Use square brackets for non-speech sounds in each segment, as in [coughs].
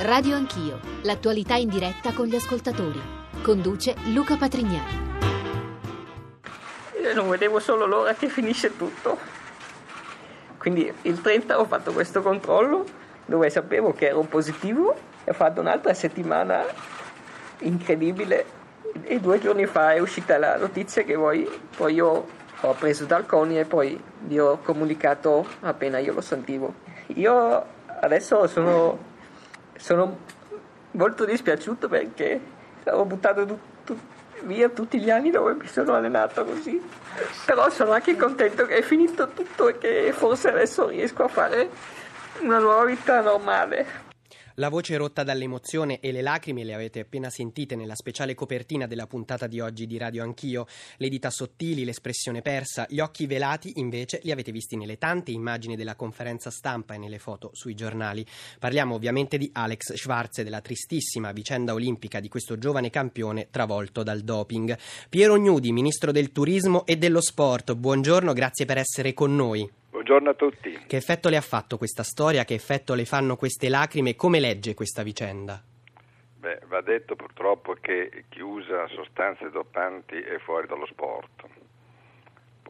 Radio Anch'io, l'attualità in diretta con gli ascoltatori. Conduce Luca Patrignani. Io non vedevo solo l'ora che finisce tutto. Quindi il 30 ho fatto questo controllo dove sapevo che ero positivo e ho fatto un'altra settimana incredibile e due giorni fa è uscita la notizia che voi, poi io ho preso dal CONI e poi vi ho comunicato appena io lo sentivo. Io adesso sono sono molto dispiaciuto perché ho buttato tu, tu, via tutti gli anni dove mi sono allenato così. Però sono anche contento che è finito tutto e che forse adesso riesco a fare una nuova vita normale. La voce rotta dall'emozione e le lacrime le avete appena sentite nella speciale copertina della puntata di oggi di Radio Anch'io. Le dita sottili, l'espressione persa, gli occhi velati invece li avete visti nelle tante immagini della conferenza stampa e nelle foto sui giornali. Parliamo ovviamente di Alex Schwarz e della tristissima vicenda olimpica di questo giovane campione travolto dal doping. Piero Gnudi, ministro del turismo e dello sport, buongiorno, grazie per essere con noi. Buongiorno a tutti. Che effetto le ha fatto questa storia? Che effetto le fanno queste lacrime? Come legge questa vicenda? Beh, va detto purtroppo che chi usa sostanze dopanti è fuori dallo sport.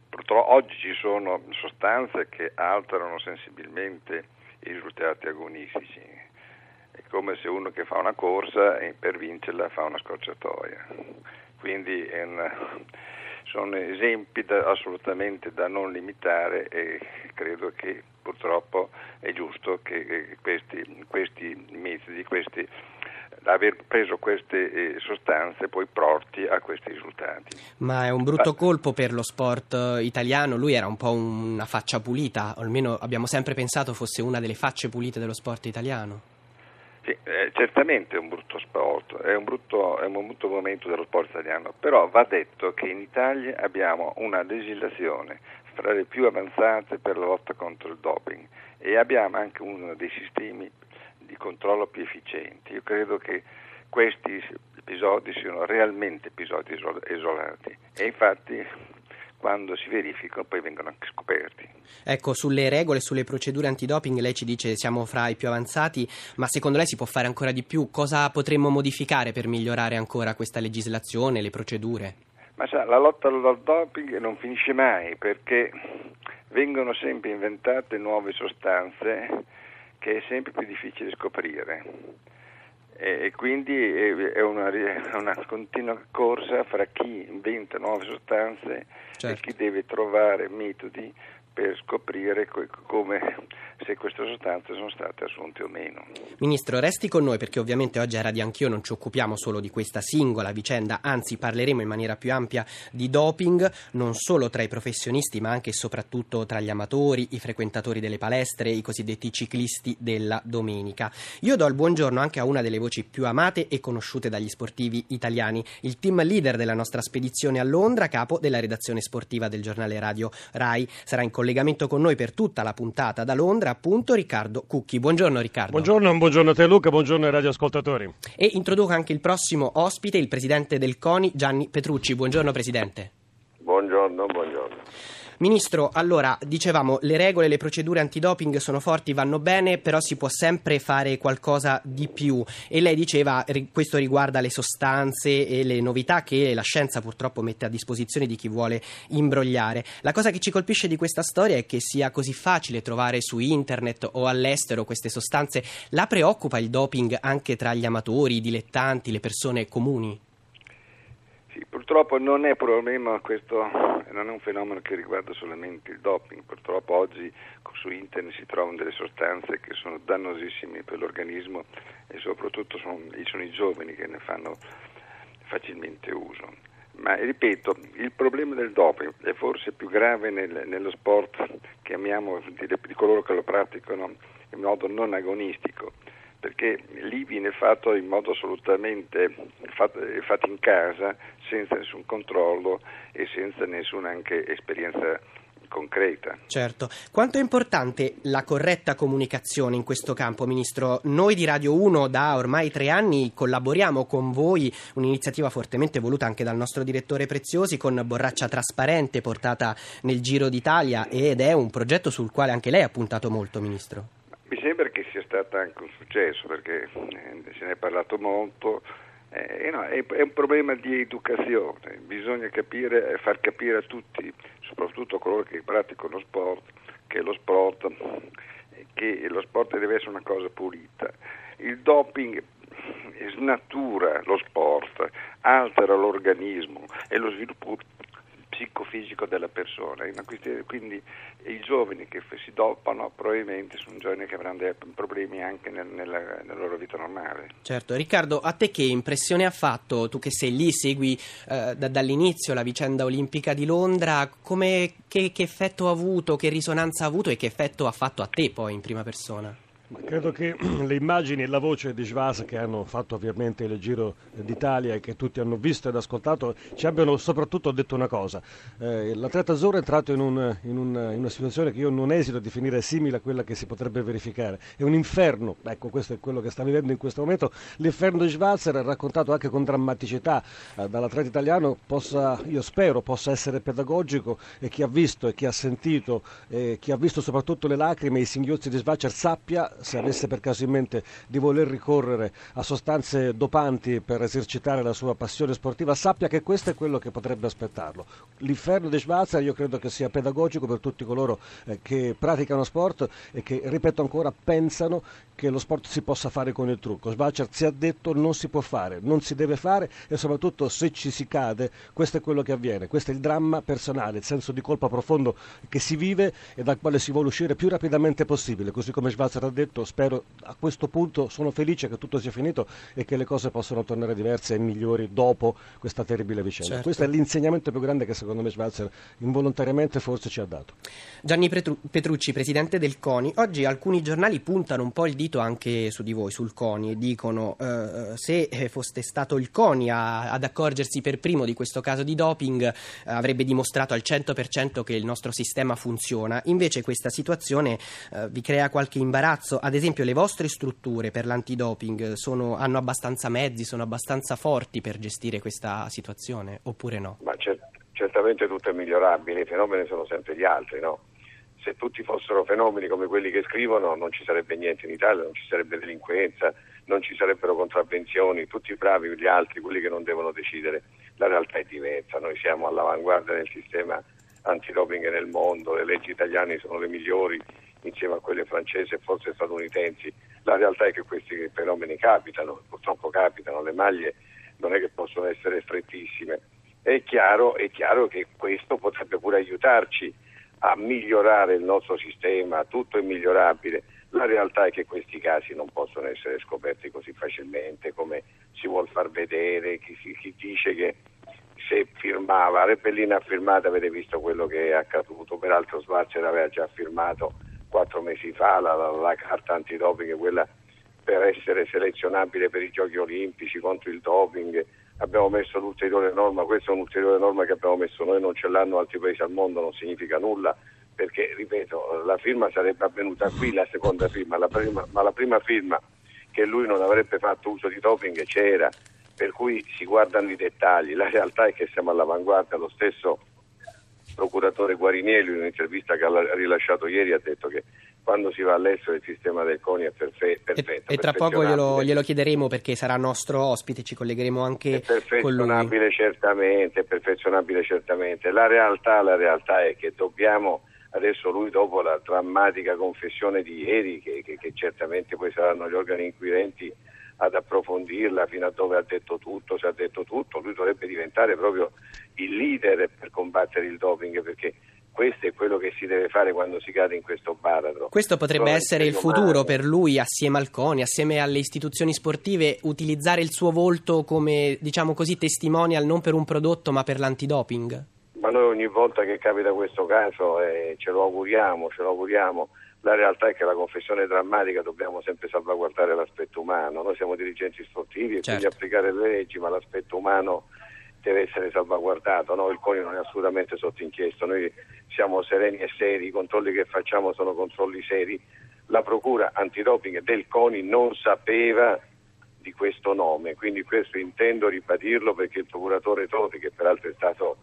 Purtroppo oggi ci sono sostanze che alterano sensibilmente i risultati agonistici. È come se uno che fa una corsa e per vincerla fa una scorciatoia. Quindi è una sono esempi da, assolutamente da non limitare e credo che purtroppo è giusto che questi, questi metodi, questi, aver preso queste eh, sostanze poi porti a questi risultati. Ma è un brutto colpo per lo sport eh, italiano, lui era un po' una faccia pulita, o almeno abbiamo sempre pensato fosse una delle facce pulite dello sport italiano. Sì, eh, certamente è un brutto sport, è un brutto, è un brutto momento dello sport italiano, però va detto che in Italia abbiamo una legislazione fra le più avanzate per la lotta contro il doping e abbiamo anche uno dei sistemi di controllo più efficienti. Io credo che questi episodi siano realmente episodi isolati e infatti quando si verificano poi vengono anche scoperti. Ecco, sulle regole, sulle procedure antidoping lei ci dice siamo fra i più avanzati, ma secondo lei si può fare ancora di più? Cosa potremmo modificare per migliorare ancora questa legislazione, le procedure? Ma sa, la lotta al doping non finisce mai perché vengono sempre inventate nuove sostanze che è sempre più difficile scoprire e quindi è una, una, continua corsa fra chi inventa nuove sostanze certo. e chi deve trovare metodi per scoprire come, se queste sostanze sono state assunte o meno. Ministro, resti con noi perché ovviamente oggi a Radio Anch'io non ci occupiamo solo di questa singola vicenda, anzi parleremo in maniera più ampia di doping, non solo tra i professionisti ma anche e soprattutto tra gli amatori, i frequentatori delle palestre, i cosiddetti ciclisti della domenica. Io do il buongiorno anche a una delle voci più amate e conosciute dagli sportivi italiani, il team leader della nostra spedizione a Londra, capo della redazione sportiva del giornale radio RAI. Sarà in con noi per tutta la puntata da Londra appunto Riccardo Cucchi. Buongiorno Riccardo. Buongiorno, buongiorno a te Luca, buongiorno ai radioascoltatori. E introduco anche il prossimo ospite, il presidente del CONI, Gianni Petrucci. Buongiorno Presidente. Buongiorno, buongiorno. Ministro, allora dicevamo le regole, le procedure antidoping sono forti, vanno bene, però si può sempre fare qualcosa di più e lei diceva questo riguarda le sostanze e le novità che la scienza purtroppo mette a disposizione di chi vuole imbrogliare. La cosa che ci colpisce di questa storia è che sia così facile trovare su internet o all'estero queste sostanze. La preoccupa il doping anche tra gli amatori, i dilettanti, le persone comuni? Sì, purtroppo non è problema questo, non è un fenomeno che riguarda solamente il doping, purtroppo oggi su internet si trovano delle sostanze che sono dannosissime per l'organismo e soprattutto sono, sono i giovani che ne fanno facilmente uso. Ma ripeto, il problema del doping è forse più grave nel, nello sport che amiamo di, di coloro che lo praticano in modo non agonistico perché lì viene fatto in modo assolutamente fatto, fatto, in casa, senza nessun controllo e senza nessuna anche esperienza concreta. Certo. Quanto è importante la corretta comunicazione in questo campo, Ministro? Noi di Radio 1 da ormai tre anni collaboriamo con voi, un'iniziativa fortemente voluta anche dal nostro direttore Preziosi con Borraccia Trasparente portata nel Giro d'Italia ed è un progetto sul quale anche lei ha puntato molto, Ministro. Mi sembra che sia stato anche un successo perché eh, se ne è parlato molto. Eh, no, è, è, un problema di educazione, bisogna capire, far capire a tutti, soprattutto a coloro che praticano sport, che lo sport, che lo sport deve essere una cosa pulita. Il doping snatura lo sport, altera l'organismo e lo sviluppo psicofisico della persona. Quindi i giovani che si dopano probabilmente sono giovani che avranno dei problemi anche nel, nella, nella, loro vita normale. Certo, Riccardo, a te che impressione ha fatto, tu che sei lì, segui eh, da, dall'inizio la vicenda olimpica di Londra, come, che, che effetto ha avuto, che risonanza ha avuto e che effetto ha fatto a te poi in prima persona? Ma credo che [clears throat] le immagini e la voce di Svas che hanno fatto ovviamente il Giro d'Italia e che tutti hanno visto ed ascoltato ci abbiano soprattutto detto una cosa. Eh, l'atleta azzurro è entrato in, un, in, un, in, una situazione che io non esito a definire simile a quella che si potrebbe verificare. È un inferno, ecco questo è quello che sta vivendo in questo momento. L'inferno di Schwarzer raccontato anche con drammaticità eh, dall'atleta italiano possa, io spero, possa essere pedagogico e chi ha visto e chi ha sentito e chi ha visto soprattutto le lacrime e i singhiozzi di Schwarzer sappia se avesse per caso in mente di voler ricorrere a sostanze dopanti per esercitare la sua passione sportiva, sappia che questo è quello che potrebbe aspettarlo. L'inferno di Schwarzer io credo che sia pedagogico per tutti coloro eh, che praticano sport e che, ripeto ancora, pensano che lo sport si possa fare con il trucco. Schwarzer si è detto non si può fare, non si deve fare e soprattutto se ci si cade questo è quello che avviene, questo è il dramma personale, il senso di colpa profondo che si vive e dal quale si vuole uscire più rapidamente possibile, così come Schwarzer ha detto detto, spero a questo punto sono felice che tutto sia finito e che le cose possano tornare diverse e migliori dopo questa terribile vicenda. Certo. Questo è l'insegnamento più grande che secondo me Schwarzer involontariamente forse ci ha dato. Gianni Petrucci, presidente del CONI, oggi alcuni giornali puntano un po' il dito anche su di voi, sul CONI, e dicono eh, se eh, foste stato il CONI a, ad accorgersi per primo di questo caso di doping eh, avrebbe dimostrato al 100% che il nostro sistema funziona, invece questa situazione eh, vi crea qualche imbarazzo ad esempio, le vostre strutture per l'antidoping sono, hanno abbastanza mezzi, sono abbastanza forti per gestire questa situazione oppure no? Ma cer- certamente tutto è migliorabile, i fenomeni sono sempre gli altri, no? Se tutti fossero fenomeni come quelli che scrivono non ci sarebbe niente in Italia, non ci sarebbe delinquenza, non ci sarebbero contravvenzioni, tutti bravi gli altri, quelli che non devono decidere. La realtà è diversa, noi siamo all'avanguardia del sistema antidoping nel mondo, le leggi italiane sono le migliori, insieme a quelle francesi e forse statunitensi. La realtà è che questi fenomeni capitano, purtroppo capitano, le maglie non è che possono essere strettissime. È chiaro, è chiaro che questo potrebbe pure aiutarci a migliorare il nostro sistema, tutto è migliorabile. La realtà è che questi casi non possono essere scoperti così facilmente come si vuol far vedere, chi, chi dice che se firmava, Rebellina ha firmato, avete visto quello che è accaduto, peraltro Schwarzer aveva già firmato quattro mesi fa la, la, la carta antidoping, quella per essere selezionabile per i giochi olimpici contro il doping. Abbiamo messo l'ulteriore norma, questa è un'ulteriore norma che abbiamo messo noi, non ce l'hanno altri paesi al mondo, non significa nulla, perché ripeto, la firma sarebbe avvenuta qui, la seconda firma, la prima, ma la prima firma che lui non avrebbe fatto uso di doping c'era, per cui si guardano i dettagli, la realtà è che siamo all'avanguardia, lo stesso procuratore Guarinielli in un'intervista che ha rilasciato ieri ha detto che quando si va all'estero il sistema del CONI è perfe- perfetto. E, tra poco glielo, glielo, chiederemo perché sarà nostro ospite, ci collegheremo anche con lui. Perfezionabile certamente, perfezionabile certamente. La realtà, la realtà è che dobbiamo, adesso lui dopo la drammatica confessione di ieri, che, che, che certamente poi saranno gli organi inquirenti ad approfondirla fino a dove ha detto tutto, se ha detto tutto, lui dovrebbe diventare proprio il leader per combattere il doping perché questo è quello che si deve fare quando si cade in questo baratro. Questo potrebbe Però essere il futuro umano. per lui, assieme al CONI, assieme alle istituzioni sportive, utilizzare il suo volto come, diciamo così, testimonial non per un prodotto ma per l'antidoping? Ma noi ogni volta che capita questo caso eh, ce lo auguriamo, ce lo auguriamo. La realtà è che la confessione è drammatica, dobbiamo sempre salvaguardare l'aspetto umano. Noi siamo dirigenti sportivi e certo. quindi applicare le leggi, ma l'aspetto umano deve essere salvaguardato, no? il CONI non è assolutamente sotto inchiesta, noi siamo sereni e seri, i controlli che facciamo sono controlli seri, la procura antidoping del CONI non sapeva di questo nome, quindi questo intendo ribadirlo perché il procuratore Toti, che peraltro è stato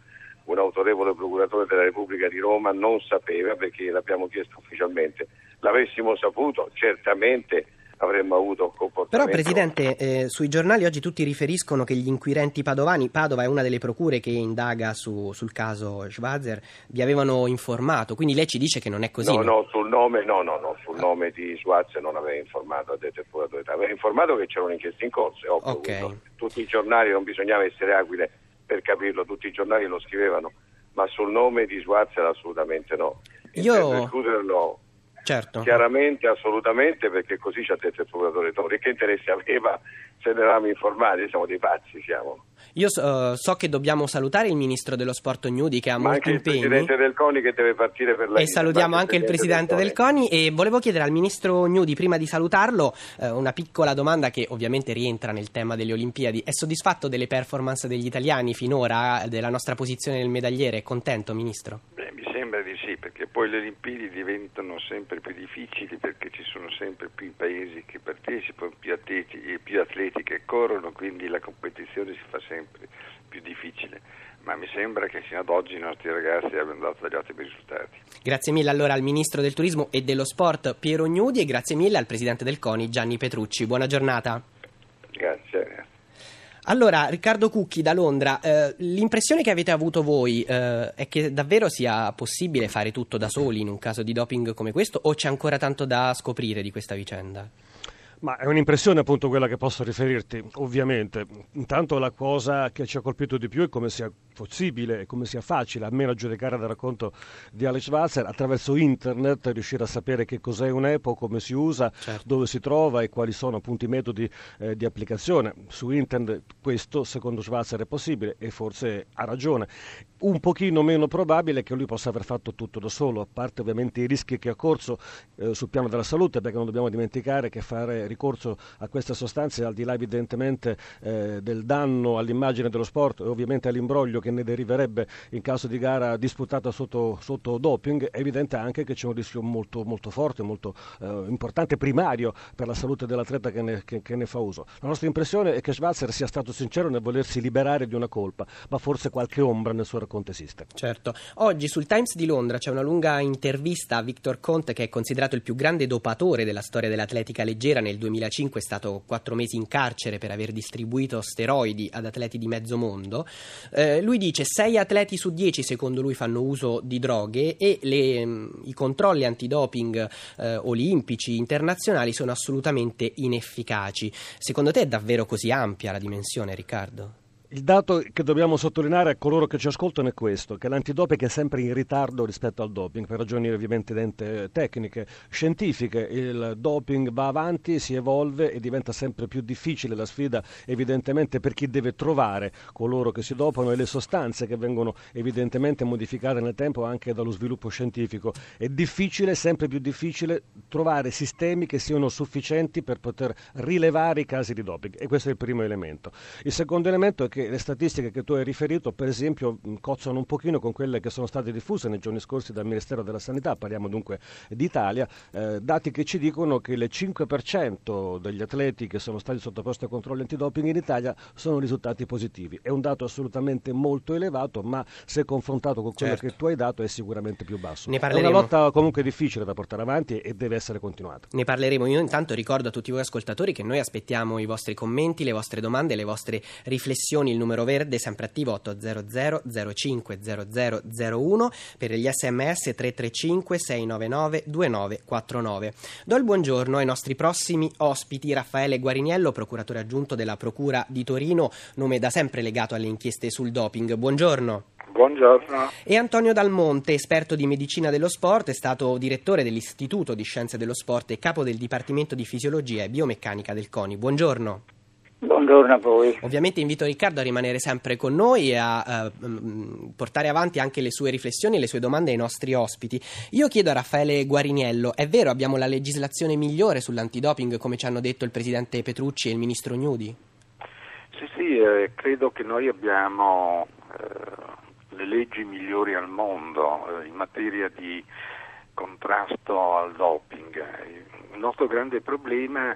un autorevole procuratore della Repubblica di Roma, non sapeva perché l'abbiamo chiesto ufficialmente. L'avessimo saputo, certamente avremmo avuto un comportamento. Però, Presidente, eh, sui giornali oggi tutti riferiscono che gli inquirenti padovani, Padova è una delle procure che indaga su, sul caso Schwarzer, vi avevano informato, quindi lei ci dice che non è così? No, no, sul nome, no, no, no sul ah. nome di Schwarzer non aveva informato, ha detto il procuratore, aveva informato che c'era un'inchiesta in corso, ovvio, okay. tutti i giornali, non bisognava essere aquile per capirlo, tutti i giornali lo scrivevano, ma sul nome di Schwarzer assolutamente no. Io... Escluderlo Certo. Chiaramente, assolutamente, perché così ci ha detto il procuratore Tori. Che interesse aveva se ne eravamo informati? Siamo dei pazzi, siamo. Io so, so, che dobbiamo salutare il ministro dello sport Gnudi che ha Ma molti impegni. il presidente del CONI che deve partire per la E salutiamo anche il presidente del CONI. del CONI. e volevo chiedere al ministro Gnudi prima di salutarlo eh, una piccola domanda che ovviamente rientra nel tema delle Olimpiadi. È soddisfatto delle performance degli italiani finora, della nostra posizione nel medagliere? È contento, ministro? Beh, mi sembra di sì, perché poi le Olimpiadi diventano sempre più difficili perché ci sono sempre più paesi che partecipano, più atleti, più atleti che corrono, quindi la competizione si fa sempre più difficile. Ma mi sembra che fino ad oggi i nostri ragazzi abbiano dato degli ottimi risultati. Grazie mille allora al Ministro del Turismo e dello Sport Piero Gnudi e grazie mille al Presidente del CONI Gianni Petrucci. Buona giornata. Grazie. Allora, Riccardo Cucchi da Londra, eh, l'impressione che avete avuto voi eh, è che davvero sia possibile fare tutto da soli in un caso di doping come questo o c'è ancora tanto da scoprire di questa vicenda? Ma è un'impressione appunto quella che posso riferirti, ovviamente. Intanto la cosa che ci ha colpito di più è come sia possibile e come sia facile, almeno a giudicare dal racconto di Alex Walzer, attraverso internet riuscire a sapere che cos'è un'EPO, come si usa, certo. dove si trova e quali sono appunto i metodi eh, di applicazione. Su internet questo secondo Schwarzer è possibile e forse ha ragione. Un pochino meno probabile che lui possa aver fatto tutto da solo, a parte ovviamente i rischi che ha corso eh, sul piano della salute, perché non dobbiamo dimenticare che fare ricorso a queste sostanze, al di là evidentemente eh, del danno all'immagine dello sport e ovviamente all'imbroglio che ne deriverebbe in caso di gara disputata sotto, sotto doping, è evidente anche che c'è un rischio molto, molto forte, molto eh, importante, primario per la salute dell'atleta che ne, che, che ne, fa uso. La nostra impressione è che Schwarzer sia stato sincero nel volersi liberare di una colpa, ma forse qualche ombra nel suo racconto esiste. Certo. Oggi sul Times di Londra c'è una lunga intervista a Victor Conte che è considerato il più grande dopatore della storia dell'atletica leggera nel 2005 è stato quattro mesi in carcere per aver distribuito steroidi ad atleti di mezzo mondo. Eh, lui dice 6 atleti su 10 secondo lui fanno uso di droghe e le, mm, i controlli antidoping eh, olimpici internazionali sono assolutamente inefficaci. Secondo te è davvero così ampia la dimensione, Riccardo? Il dato che dobbiamo sottolineare a coloro che ci ascoltano è questo, che l'antidoping è sempre in ritardo rispetto al doping, per ragioni evidentemente tecniche, scientifiche. Il doping va avanti, si evolve e diventa sempre più difficile la sfida, evidentemente per chi deve trovare coloro che si dopano e le sostanze che vengono evidentemente modificate nel tempo anche dallo sviluppo scientifico. È difficile, sempre più difficile, trovare sistemi che siano sufficienti per poter rilevare i casi di doping e questo è il primo elemento. Il secondo elemento è che le statistiche che tu hai riferito, per esempio, cozzano un pochino con quelle che sono state diffuse nei giorni scorsi dal Ministero della Sanità, parliamo dunque d'Italia, eh, dati che ci dicono che il 5% degli atleti che sono stati sottoposti a controlli antidoping in Italia sono risultati positivi. È un dato assolutamente molto elevato, ma se confrontato con quello certo. che tu hai dato è sicuramente più basso. È una lotta comunque difficile da portare avanti e deve essere continuata. Ne parleremo. Io intanto ricordo a tutti voi ascoltatori che noi aspettiamo i vostri commenti, le vostre domande, le vostre riflessioni il numero verde sempre attivo 800 05 0001 per gli sms 335 699 2949. Do il buongiorno ai nostri prossimi ospiti Raffaele Guariniello, procuratore aggiunto della Procura di Torino, nome da sempre legato alle inchieste sul doping. Buongiorno. Buongiorno. E Antonio Dalmonte, esperto di medicina dello sport, è stato direttore dell'Istituto di Scienze dello Sport e capo del Dipartimento di Fisiologia e Biomeccanica del CONI. Buongiorno. Buongiorno a voi. Ovviamente invito Riccardo a rimanere sempre con noi e a uh, portare avanti anche le sue riflessioni e le sue domande ai nostri ospiti. Io chiedo a Raffaele Guariniello, è vero abbiamo la legislazione migliore sull'antidoping come ci hanno detto il Presidente Petrucci e il Ministro Gnudi? Sì, sì, eh, credo che noi abbiamo eh, le leggi migliori al mondo eh, in materia di contrasto al doping. Il nostro grande problema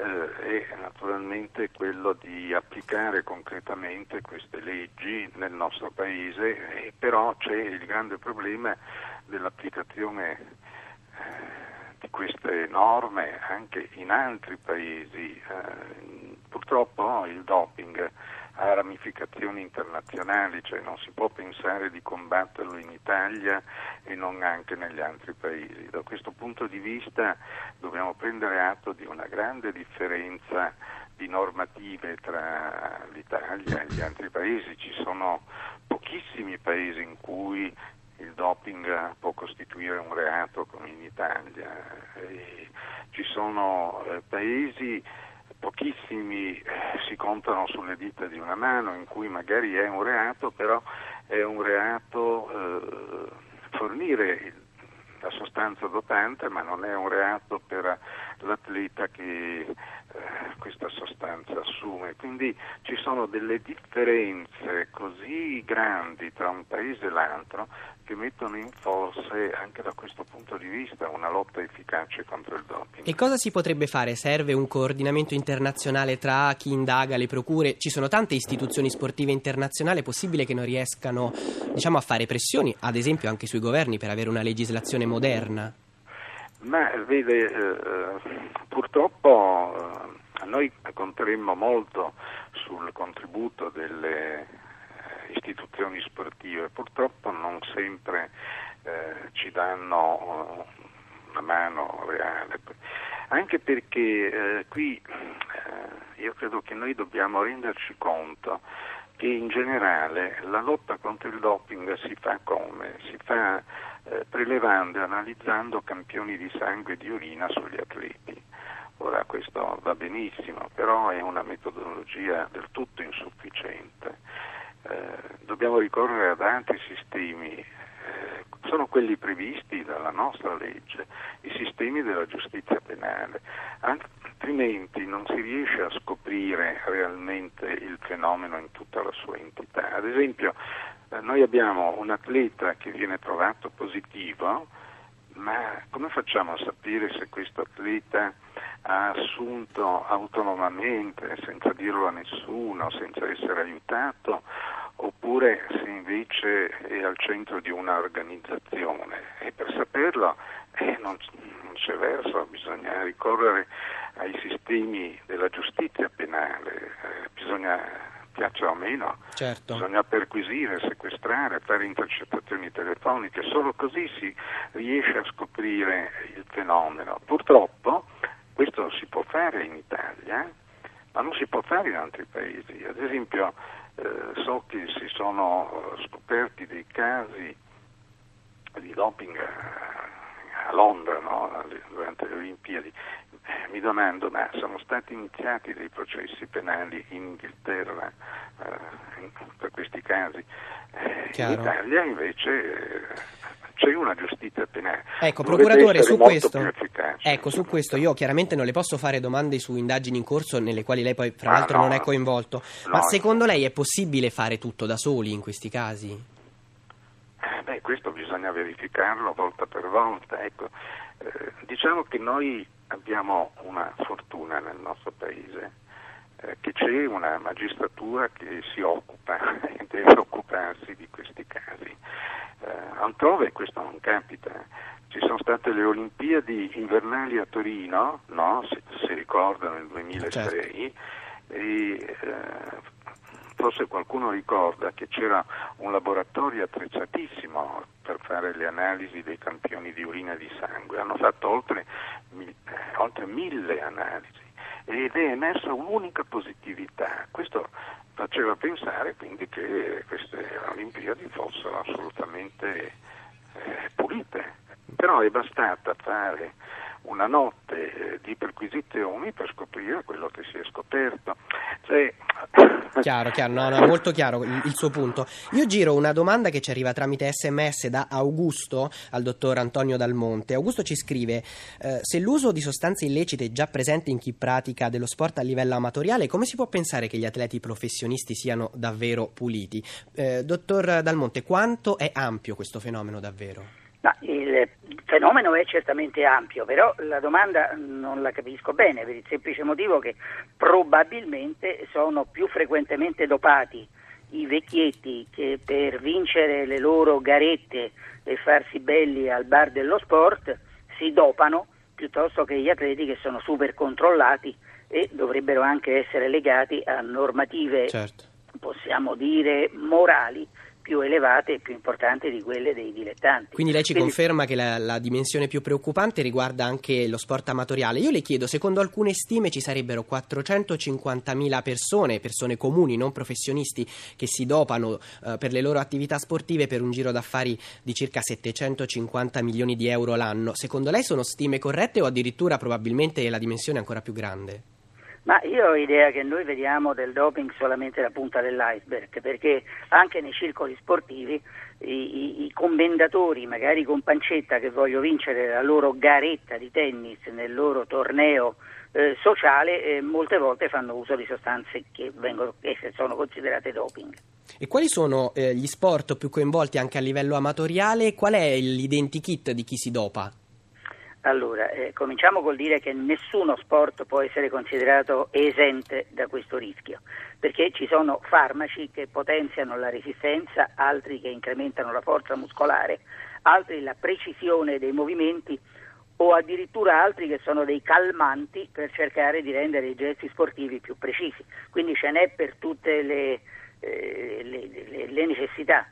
eh, è naturalmente quello di applicare concretamente queste leggi nel nostro paese, e però c'è il grande problema dell'applicazione eh, di queste norme anche in altri paesi. Eh, purtroppo il doping ha ramificazioni internazionali, cioè non si può pensare di combatterlo in Italia e non anche negli altri paesi. Da questo punto di vista dobbiamo prendere atto di una grande differenza di normative tra l'Italia e gli altri paesi. Ci sono pochissimi paesi in cui il doping può costituire un reato come in Italia. E ci sono eh, paesi pochissimi eh, si contano sulle dita di una mano in cui magari è un reato, però è un reato eh, fornire la sostanza dotante, ma non è un reato per l'atleta che eh, questa sostanza assume. Quindi ci sono delle differenze così grandi tra un paese e l'altro che mettono in forse anche da questo punto di vista una lotta efficace contro il doping. E cosa si potrebbe fare? Serve un coordinamento internazionale tra chi indaga, le procure? Ci sono tante istituzioni sportive internazionali, è possibile che non riescano diciamo, a fare pressioni, ad esempio anche sui governi, per avere una legislazione moderna? Ma vede, eh, purtroppo eh, noi conteremmo molto sul contributo delle eh, istituzioni sportive, purtroppo non sempre eh, ci danno eh, una mano reale, anche perché eh, qui io credo che noi dobbiamo renderci conto che in generale la lotta contro il doping si fa come? Si fa eh, prelevando e analizzando campioni di sangue e di urina sugli atleti. Ora questo va benissimo, però è una metodologia del tutto insufficiente. Eh, dobbiamo ricorrere ad altri sistemi, eh, sono quelli previsti dalla nostra legge, i sistemi della giustizia penale, altrimenti non si riesce a scoprire realmente il fenomeno in tutta la sua entità. Ad esempio, eh, noi abbiamo un atleta che viene trovato positivo, ma come facciamo a sapere se questo atleta ha assunto autonomamente, senza dirlo a nessuno, senza essere aiutato, oppure se invece è al centro di un'organizzazione? E per saperlo eh, non, non c'è verso, bisogna ricorrere ai sistemi della giustizia penale, eh, bisogna piaccia o meno, certo. bisogna perquisire, sequestrare, fare intercettazioni telefoniche, solo così si riesce a scoprire il fenomeno. Purtroppo questo si può fare in Italia, ma non si può fare in altri paesi. Ad esempio eh, so che si sono scoperti dei casi di doping a Londra no? durante le Olimpiadi mi domando, ma sono stati iniziati dei processi penali in Inghilterra eh, per questi casi? Eh, in Italia invece eh, c'è una giustizia penale. Ecco, procuratore, su questo, ecco, su questo io chiaramente non le posso fare domande su indagini in corso nelle quali lei poi, fra ah, l'altro, no, non è coinvolto. No, ma secondo lei è possibile fare tutto da soli in questi casi? Eh, beh, questo bisogna verificarlo volta per volta. Ecco, eh, diciamo che noi abbiamo una fortuna nel nostro paese, eh, che c'è una magistratura che si occupa e [laughs] deve occuparsi di questi casi. Eh, altrove questo non capita. Ci sono state le Olimpiadi invernali a Torino, no? se si ricorda nel 2006, certo. e eh, forse qualcuno ricorda che c'era un laboratorio attrezzatissimo per fare le analisi dei campioni di urina e di sangue, hanno fatto oltre, oltre mille analisi ed è emersa un'unica positività. Questo faceva pensare quindi che queste Olimpiadi fossero assolutamente eh, pulite, però è bastata fare una notte eh, di perquisizioni per scoprire quello che si è scoperto. Cioè... [coughs] Chiaro, chiaro, no, no, molto chiaro il, il, suo punto. Io giro una domanda che ci arriva tramite sms da Augusto al dottor Antonio Dalmonte. Augusto ci scrive: eh, Se l'uso di sostanze illecite è già presente in chi pratica dello sport a livello amatoriale, come si può pensare che gli atleti professionisti siano davvero puliti? Eh, dottor Dalmonte, quanto è ampio questo fenomeno davvero? Ma il fenomeno è certamente ampio, però la domanda non la capisco bene per il semplice motivo che probabilmente sono più frequentemente dopati i vecchietti che per vincere le loro garette e farsi belli al bar dello sport si dopano piuttosto che gli atleti che sono super controllati e dovrebbero anche essere legati a normative, certo. possiamo dire, morali più elevate e più importanti di quelle dei dilettanti. Quindi lei ci Quindi... conferma che la, la, dimensione più preoccupante riguarda anche lo sport amatoriale. Io le chiedo, secondo alcune stime ci sarebbero 450.000 persone, persone comuni, non professionisti, che si dopano eh, per le loro attività sportive per un giro d'affari di circa 750 milioni di euro l'anno. Secondo lei sono stime corrette o addirittura probabilmente la dimensione è ancora più grande? Ma io ho idea che noi vediamo del doping solamente la punta dell'iceberg, perché anche nei circoli sportivi i, i, i, commendatori, magari con pancetta, che vogliono vincere la loro garetta di tennis nel loro torneo eh, sociale, eh, molte volte fanno uso di sostanze che, vengono, che sono considerate doping. E quali sono eh, gli sport più coinvolti anche a livello amatoriale? Qual è l'identikit di chi si dopa? Allora, eh, cominciamo col dire che nessuno sport può essere considerato esente da questo rischio, perché ci sono farmaci che potenziano la resistenza, altri che incrementano la forza muscolare, altri la precisione dei movimenti o addirittura altri che sono dei calmanti per cercare di rendere i gesti sportivi più precisi. Quindi ce n'è per tutte le, eh, le, le, le necessità.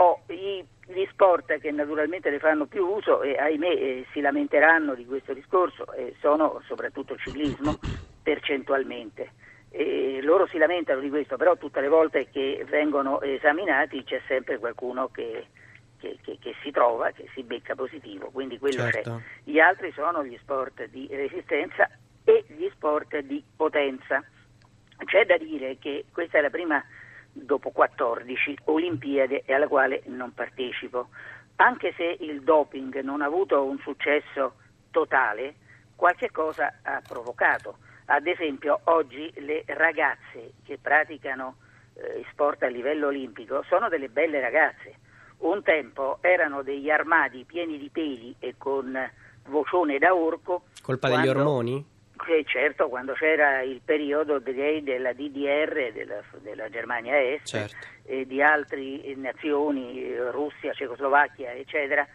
Oh, i gli sport che naturalmente ne fanno più uso e ahimè eh, si lamenteranno di questo discorso eh, sono soprattutto il ciclismo percentualmente. E loro si lamentano di questo, però tutte le volte che vengono esaminati c'è sempre qualcuno che, che, che, che si trova, che si becca positivo, quindi quello certo. c'è. Gli altri sono gli sport di resistenza e gli sport di potenza. C'è da dire che questa è la prima dopo 14 Olimpiadi alla quale non partecipo. Anche se il doping non ha avuto un successo totale, qualche cosa ha provocato. Ad esempio, oggi le ragazze che praticano eh, sport a livello olimpico sono delle belle ragazze. Un tempo erano degli armadi pieni di peli e con vocione da orco. Colpa quando... degli ormoni? Che certo, quando c'era il periodo direi, della DDR, della, della Germania Est, certo. e di altre nazioni, Russia, Cecoslovacchia, eccetera,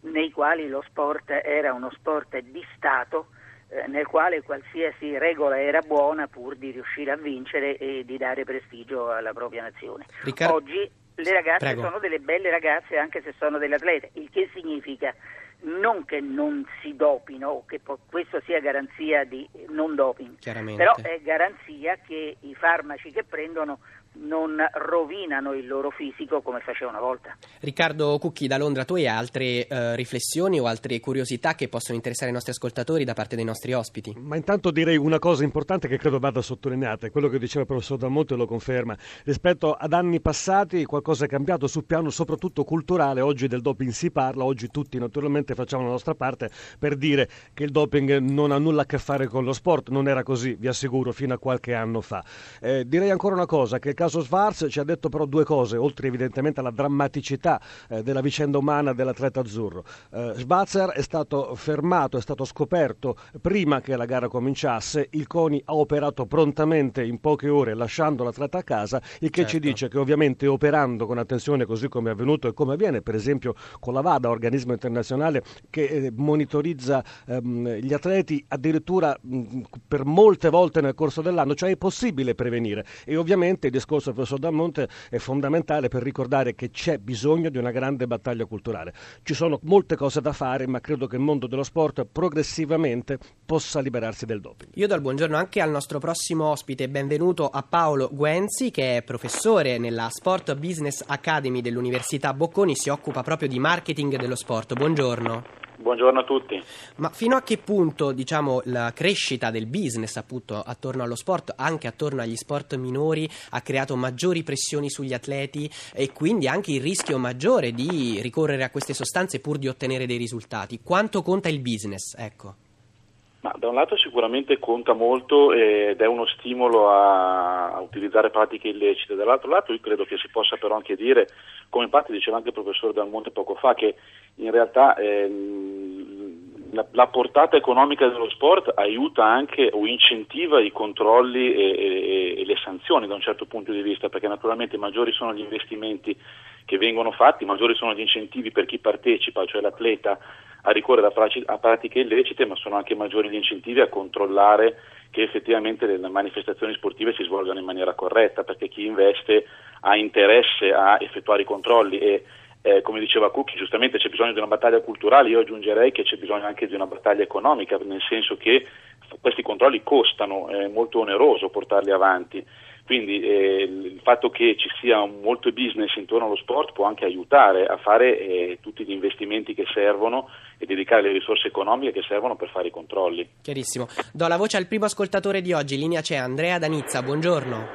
nei quali lo sport era uno sport di Stato, eh, nel quale qualsiasi regola era buona pur di riuscire a vincere e di dare prestigio alla propria nazione. Ricard... Oggi le ragazze Prego. sono delle belle ragazze anche se sono delle atlete, il che significa non che non si dopino o che po- questo sia garanzia di non doping, però è garanzia che i farmaci che prendono non rovinano il loro fisico come faceva una volta. Riccardo Cucchi da Londra, tu hai altre eh, riflessioni o altre curiosità che possono interessare i nostri ascoltatori da parte dei nostri ospiti? Ma intanto direi una cosa importante che credo vada sottolineata, è quello che diceva il professor Damonte lo conferma. Rispetto ad anni passati qualcosa è cambiato sul piano soprattutto culturale, oggi del doping si parla, oggi tutti naturalmente facciamo la nostra parte per dire che il doping non ha nulla a che fare con lo sport, non era così, vi assicuro, fino a qualche anno fa. Eh, direi ancora una cosa, che caso Schwarz ci ha detto però due cose, oltre evidentemente alla drammaticità eh, della vicenda umana dell'atleta azzurro. Eh, Schwarzer è stato fermato, è stato scoperto prima che la gara cominciasse, il CONI ha operato prontamente in poche ore lasciando l'atleta a casa, il che certo. ci dice che ovviamente operando con attenzione così come è avvenuto e come avviene per esempio con la VADA, organismo internazionale che eh, monitorizza ehm, gli atleti addirittura mh, per molte volte nel corso dell'anno, cioè è possibile prevenire e ovviamente il discorso discorso del professor Damonte è fondamentale per ricordare che c'è bisogno di una grande battaglia culturale. Ci sono molte cose da fare, ma credo che il mondo dello sport progressivamente possa liberarsi del doping. Io do il buongiorno anche al nostro prossimo ospite, benvenuto a Paolo Guenzi che è professore nella Sport Business Academy dell'Università Bocconi, si occupa proprio di marketing dello sport. Buongiorno. Buongiorno a tutti. Ma fino a che punto diciamo, la crescita del business appunto attorno allo sport, anche attorno agli sport minori, ha creato maggiori pressioni sugli atleti e quindi anche il rischio maggiore di ricorrere a queste sostanze pur di ottenere dei risultati? Quanto conta il business? Ecco. Ma da un lato sicuramente conta molto ed è uno stimolo a, utilizzare pratiche illecite, dall'altro lato io credo che si possa però anche dire, come infatti diceva anche il professore Dalmonte poco fa, che in realtà ehm, la, la, portata economica dello sport aiuta anche o incentiva i controlli e, e, e le sanzioni da un certo punto di vista, perché naturalmente maggiori sono gli investimenti che vengono fatti, maggiori sono gli incentivi per chi partecipa, cioè l'atleta a ricorrere a, pratiche illecite, ma sono anche maggiori gli incentivi a controllare che effettivamente le manifestazioni sportive si svolgano in maniera corretta, perché chi investe ha interesse a effettuare i controlli e eh, come diceva Cucchi, giustamente c'è bisogno di una battaglia culturale, io aggiungerei che c'è bisogno anche di una battaglia economica, nel senso che questi controlli costano, è molto oneroso portarli avanti. Quindi eh, il fatto che ci sia molto business intorno allo sport può anche aiutare a fare eh, tutti gli investimenti che servono e dedicare le risorse economiche che servono per fare i controlli. Chiarissimo. Do la voce al primo ascoltatore di oggi, linea c'è Andrea Danizza, buongiorno.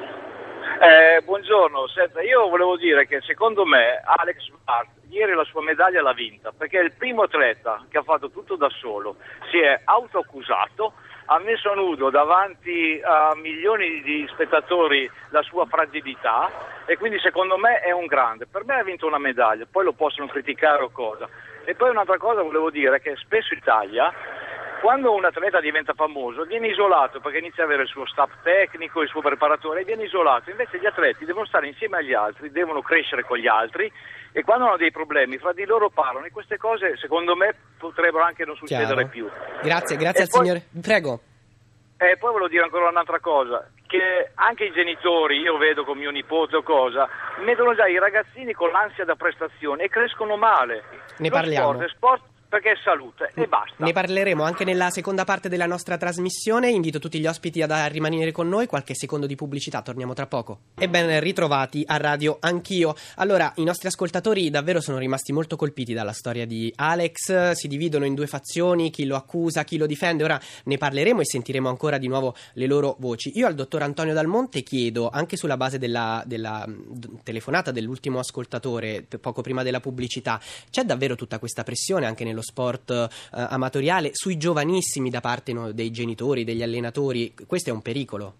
Eh, buongiorno, Senta, io volevo dire che secondo me Alex Bart ieri la sua medaglia l'ha vinta perché è il primo atleta che ha fatto tutto da solo, si è autoaccusato ha messo a nudo davanti a milioni di spettatori la sua fragilità e quindi secondo me è un grande. Per me ha vinto una medaglia, poi lo possono criticare o cosa. E poi un'altra cosa volevo dire che spesso in Italia quando un atleta diventa famoso viene isolato perché inizia ad avere il suo staff tecnico, il suo preparatore, viene isolato, invece gli atleti devono stare insieme agli altri, devono crescere con gli altri e quando hanno dei problemi fra di loro parlano e queste cose secondo me potrebbero anche non succedere Chiaro. più. Grazie, grazie e al poi, signore. Prego. E poi volevo dire ancora un'altra cosa, che anche i genitori, io vedo con mio nipote o cosa, mettono già i ragazzini con l'ansia da prestazione e crescono male. Ne Lo parliamo. Sport sport perché è salute e basta. Ne parleremo anche nella seconda parte della nostra trasmissione. Invito tutti gli ospiti a rimanere con noi. Qualche secondo di pubblicità, torniamo tra poco. E ben ritrovati a radio anch'io. Allora, i nostri ascoltatori davvero sono rimasti molto colpiti dalla storia di Alex. Si dividono in due fazioni, chi lo accusa, chi lo difende. Ora ne parleremo e sentiremo ancora di nuovo le loro voci. Io al dottor Antonio Dalmonte chiedo, anche sulla base della, della mh, telefonata dell'ultimo ascoltatore, poco prima della pubblicità, c'è davvero tutta questa pressione anche nello sport eh, amatoriale sui giovanissimi da parte no, dei genitori, degli allenatori? Questo è un pericolo.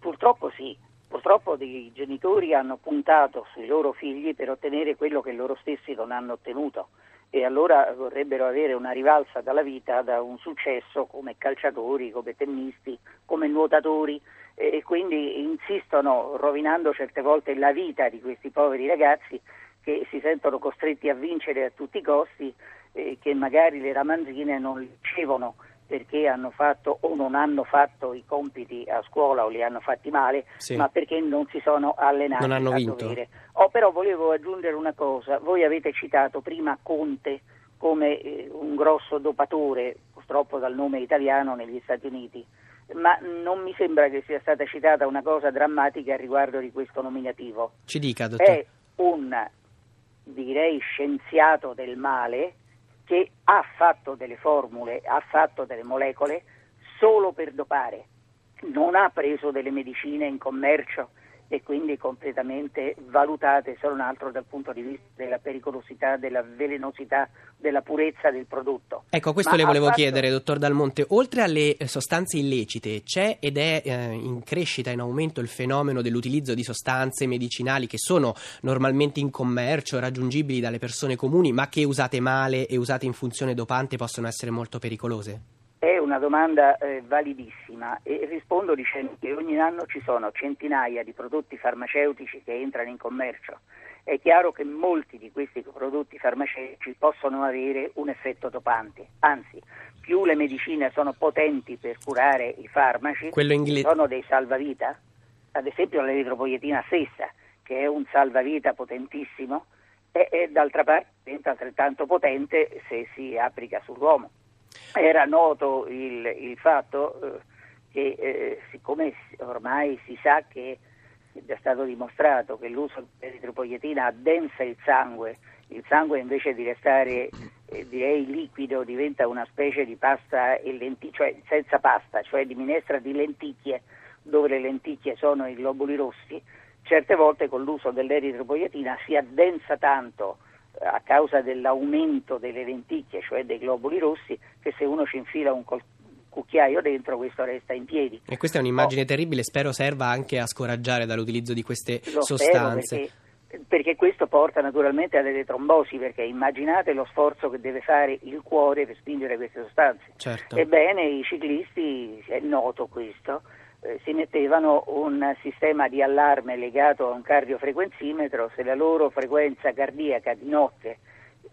Purtroppo sì, purtroppo i genitori hanno puntato sui loro figli per ottenere quello che loro stessi non hanno ottenuto e allora vorrebbero avere una rivalsa dalla vita da un successo come calciatori, come tennisti, come nuotatori e quindi insistono rovinando certe volte la vita di questi poveri ragazzi che si sentono costretti a vincere a tutti i costi e che magari le ramanzine non ricevono perché hanno fatto o non hanno fatto i compiti a scuola o li hanno fatti male, Sì. ma perché non si sono allenati Non hanno a vinto. dovere. Oh, però volevo aggiungere una cosa, voi avete citato prima Conte come eh, un grosso dopatore, purtroppo dal nome italiano negli Stati Uniti, ma non mi sembra che sia stata citata una cosa drammatica a riguardo di questo nominativo. Ci dica, dottor. È un, direi, scienziato del male che ha fatto delle formule, ha fatto delle molecole solo per dopare, non ha preso delle medicine in commercio e quindi completamente valutate se non altro dal punto di vista della pericolosità, della velenosità, della purezza del prodotto. Ecco, questo Ma le volevo fatto- chiedere, dottor Dalmonte. Oltre alle eh, sostanze illecite, c'è ed è eh, in crescita, in aumento il fenomeno dell'utilizzo di sostanze medicinali che sono normalmente in commercio, raggiungibili dalle persone comuni, ma che usate male e usate in funzione dopante possono essere molto pericolose? È una domanda eh, validissima e rispondo dicendo che ogni anno ci sono centinaia di prodotti farmaceutici che entrano in commercio. È chiaro che molti di questi prodotti farmaceutici possono avere un effetto dopante, anzi più le medicine sono potenti per curare i farmaci, ingle- sono dei salvavita, ad esempio l'eritropoietina stessa, che è un salvavita potentissimo, e, e d'altra parte diventa altrettanto potente se si applica sull'uomo. Era noto il, il fatto eh, che, eh, siccome ormai si sa che è già stato dimostrato che l'uso dell'eritropoietina addensa il sangue, il sangue invece di restare eh, direi liquido diventa una specie di pasta e lenticchie, cioè senza pasta, cioè di minestra di lenticchie, dove le lenticchie sono i globuli rossi, certe volte con l'uso dell'eritropoietina si addensa tanto a causa dell'aumento delle lenticchie, cioè dei globuli rossi, che se uno ci infila un col- cucchiaio dentro questo resta in piedi. E questa è un'immagine oh. terribile, spero serva anche a scoraggiare dall'utilizzo di queste Lo sostanze. Perché, perché, questo porta naturalmente a delle trombosi, perché immaginate lo sforzo che deve fare il cuore per spingere queste sostanze. Certo. Ebbene, i ciclisti, è noto questo, eh, si mettevano un sistema di allarme legato a un cardiofrequenzimetro, se la loro frequenza cardiaca di notte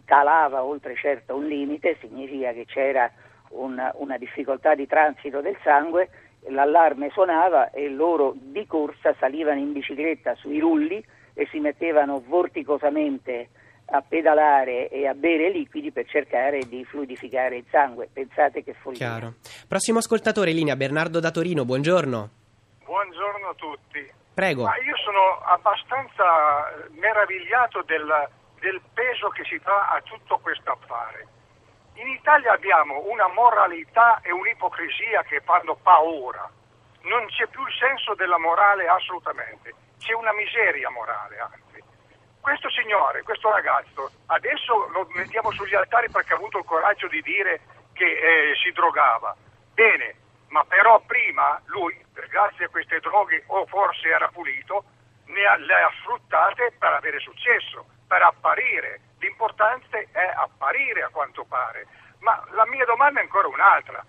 calava oltre certo un limite, significa che c'era una, una difficoltà di transito del sangue, l'allarme suonava e loro di corsa salivano in bicicletta sui rulli e si mettevano vorticosamente a pedalare e a bere liquidi per cercare di fluidificare il sangue. Pensate che follia. Chiaro. Prossimo ascoltatore in linea, Bernardo da Torino, buongiorno. Buongiorno a tutti. Prego. Ma io sono abbastanza meravigliato del, del peso che si dà a tutto questo affare. In Italia abbiamo una moralità e un'ipocrisia che fanno paura. Non c'è più il senso della morale assolutamente, c'è una miseria morale anzi. Questo signore, questo ragazzo, adesso lo mettiamo sugli altari perché ha avuto il coraggio di dire che eh, si drogava. Bene, ma però prima lui, grazie a queste droghe, o forse era pulito, ne ha, le ha sfruttate per avere successo, per apparire. L'importante è apparire a quanto pare. Ma la mia domanda è ancora un'altra.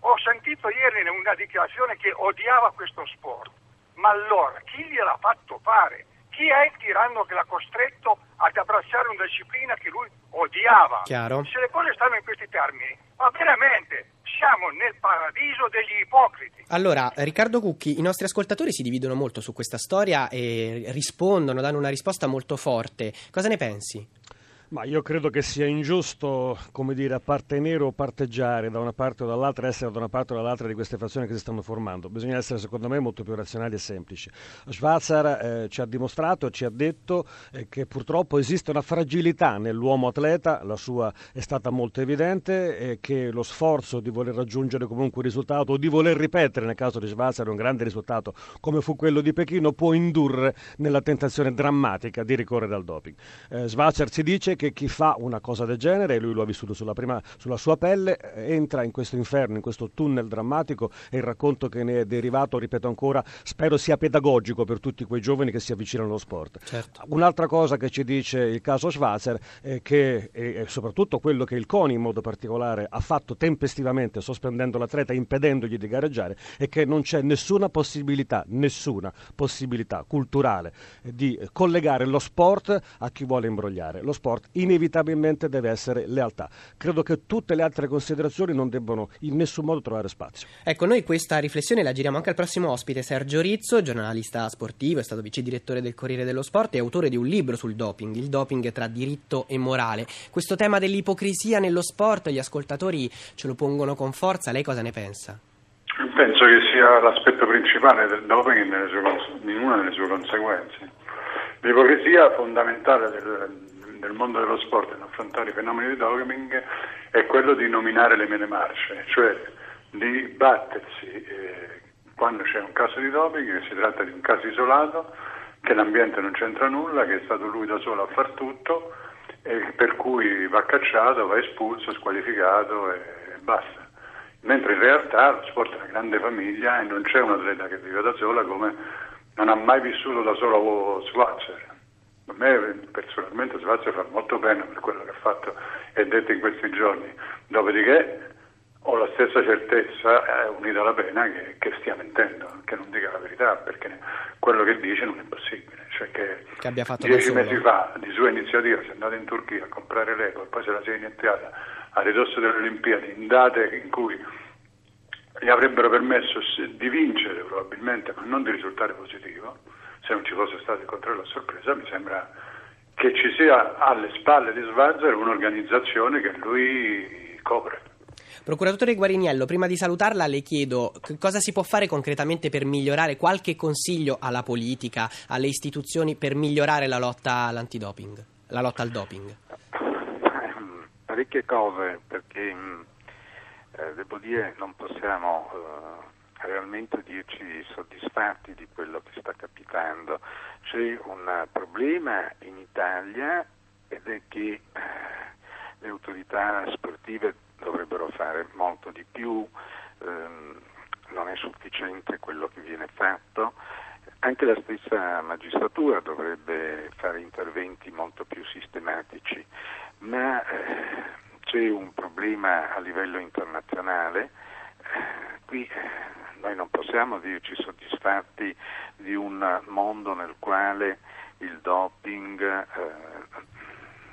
Ho sentito ieri in una dichiarazione che odiava questo sport. Ma allora chi gliel'ha fatto fare? Chi è il tiranno che l'ha costretto ad abbracciare una disciplina che lui odiava? Chiaro. Se le cose stanno in questi termini, ma veramente siamo nel paradiso degli ipocriti. Allora, Riccardo Cucchi, i nostri ascoltatori si dividono molto su questa storia e rispondono, danno una risposta molto forte. Cosa ne pensi? Ma io credo che sia ingiusto, come dire, appartenere o parteggiare da una parte o dall'altra, essere da una parte o dall'altra di queste fazioni che si stanno formando. Bisogna essere, secondo me, molto più razionali e semplici. Schwarzer eh, ci ha dimostrato, ci ha detto eh, che purtroppo esiste una fragilità nell'uomo atleta, la sua è stata molto evidente, e che lo sforzo di voler raggiungere comunque un risultato o di voler ripetere, nel caso di Schwarzer, un grande risultato come fu quello di Pechino, può indurre nella tentazione drammatica di ricorrere al doping. Eh, Schwarzer ci dice che chi fa una cosa del genere, e lui lo ha vissuto sulla, prima, sulla sua pelle, entra in questo inferno, in questo tunnel drammatico e il racconto che ne è derivato, ripeto ancora, spero sia pedagogico per tutti quei giovani che si avvicinano allo sport. Certo. Un'altra cosa che ci dice il caso Schwarzer è che, e soprattutto quello che il CONI in modo particolare ha fatto tempestivamente, sospendendo l'atleta, impedendogli di gareggiare, è che non c'è nessuna possibilità, nessuna possibilità culturale di collegare lo sport a chi vuole imbrogliare. Lo sport inevitabilmente deve essere lealtà. Credo che tutte le altre considerazioni non debbano in nessun modo trovare spazio. Ecco, noi questa riflessione la giriamo anche al prossimo ospite, Sergio Rizzo, giornalista sportivo, è stato vice direttore del Corriere dello Sport e autore di un libro sul doping, il doping tra diritto e morale. Questo tema dell'ipocrisia nello sport, gli ascoltatori ce lo pongono con forza, lei cosa ne pensa? Penso che sia l'aspetto principale del doping in una delle sue conseguenze. L'ipocrisia fondamentale del, nel mondo dello sport nell'affrontare i fenomeni di doping è quello di nominare le mele marce, cioè di battersi eh, quando c'è un caso di doping, che si tratta di un caso isolato, che l'ambiente non c'entra nulla, che è stato lui da solo a far tutto e per cui va cacciato, va espulso, squalificato e basta. Mentre in realtà lo sport è una grande famiglia e non c'è un atleta che vive da sola come non ha mai vissuto da solo Schwarzer a me personalmente Svazio fa molto bene per quello che ha fatto e detto in questi giorni. Dopodiché ho la stessa certezza, eh, unita alla pena, che, che, stia mentendo, che non dica la verità, perché quello che dice non è possibile. Cioè che, che dieci mesi fa, di sua iniziativa, si è andato in Turchia a comprare l'Eco e poi se la si è iniziata a ridosso delle Olimpiadi, in date in cui gli avrebbero permesso di vincere probabilmente, ma non di risultare positivo, se non ci fosse stato il controllo a sorpresa, mi sembra che ci sia alle spalle di Schwarzer un'organizzazione che lui copre. Procuratore Guariniello, prima di salutarla le chiedo cosa si può fare concretamente per migliorare qualche consiglio alla politica, alle istituzioni per migliorare la lotta all'antidoping, la lotta al doping? Parecchie cose perché eh, devo dire non possiamo eh, realmente dirci soddisfatti di quello che sta capitando. C'è un problema in Italia ed è che eh, le autorità sportive dovrebbero fare molto di più, ehm, non è sufficiente quello che viene fatto. Anche la stessa magistratura dovrebbe fare interventi molto più sistematici, ma eh, c'è un problema a livello internazionale. Qui noi non possiamo dirci soddisfatti di un mondo nel quale il doping eh,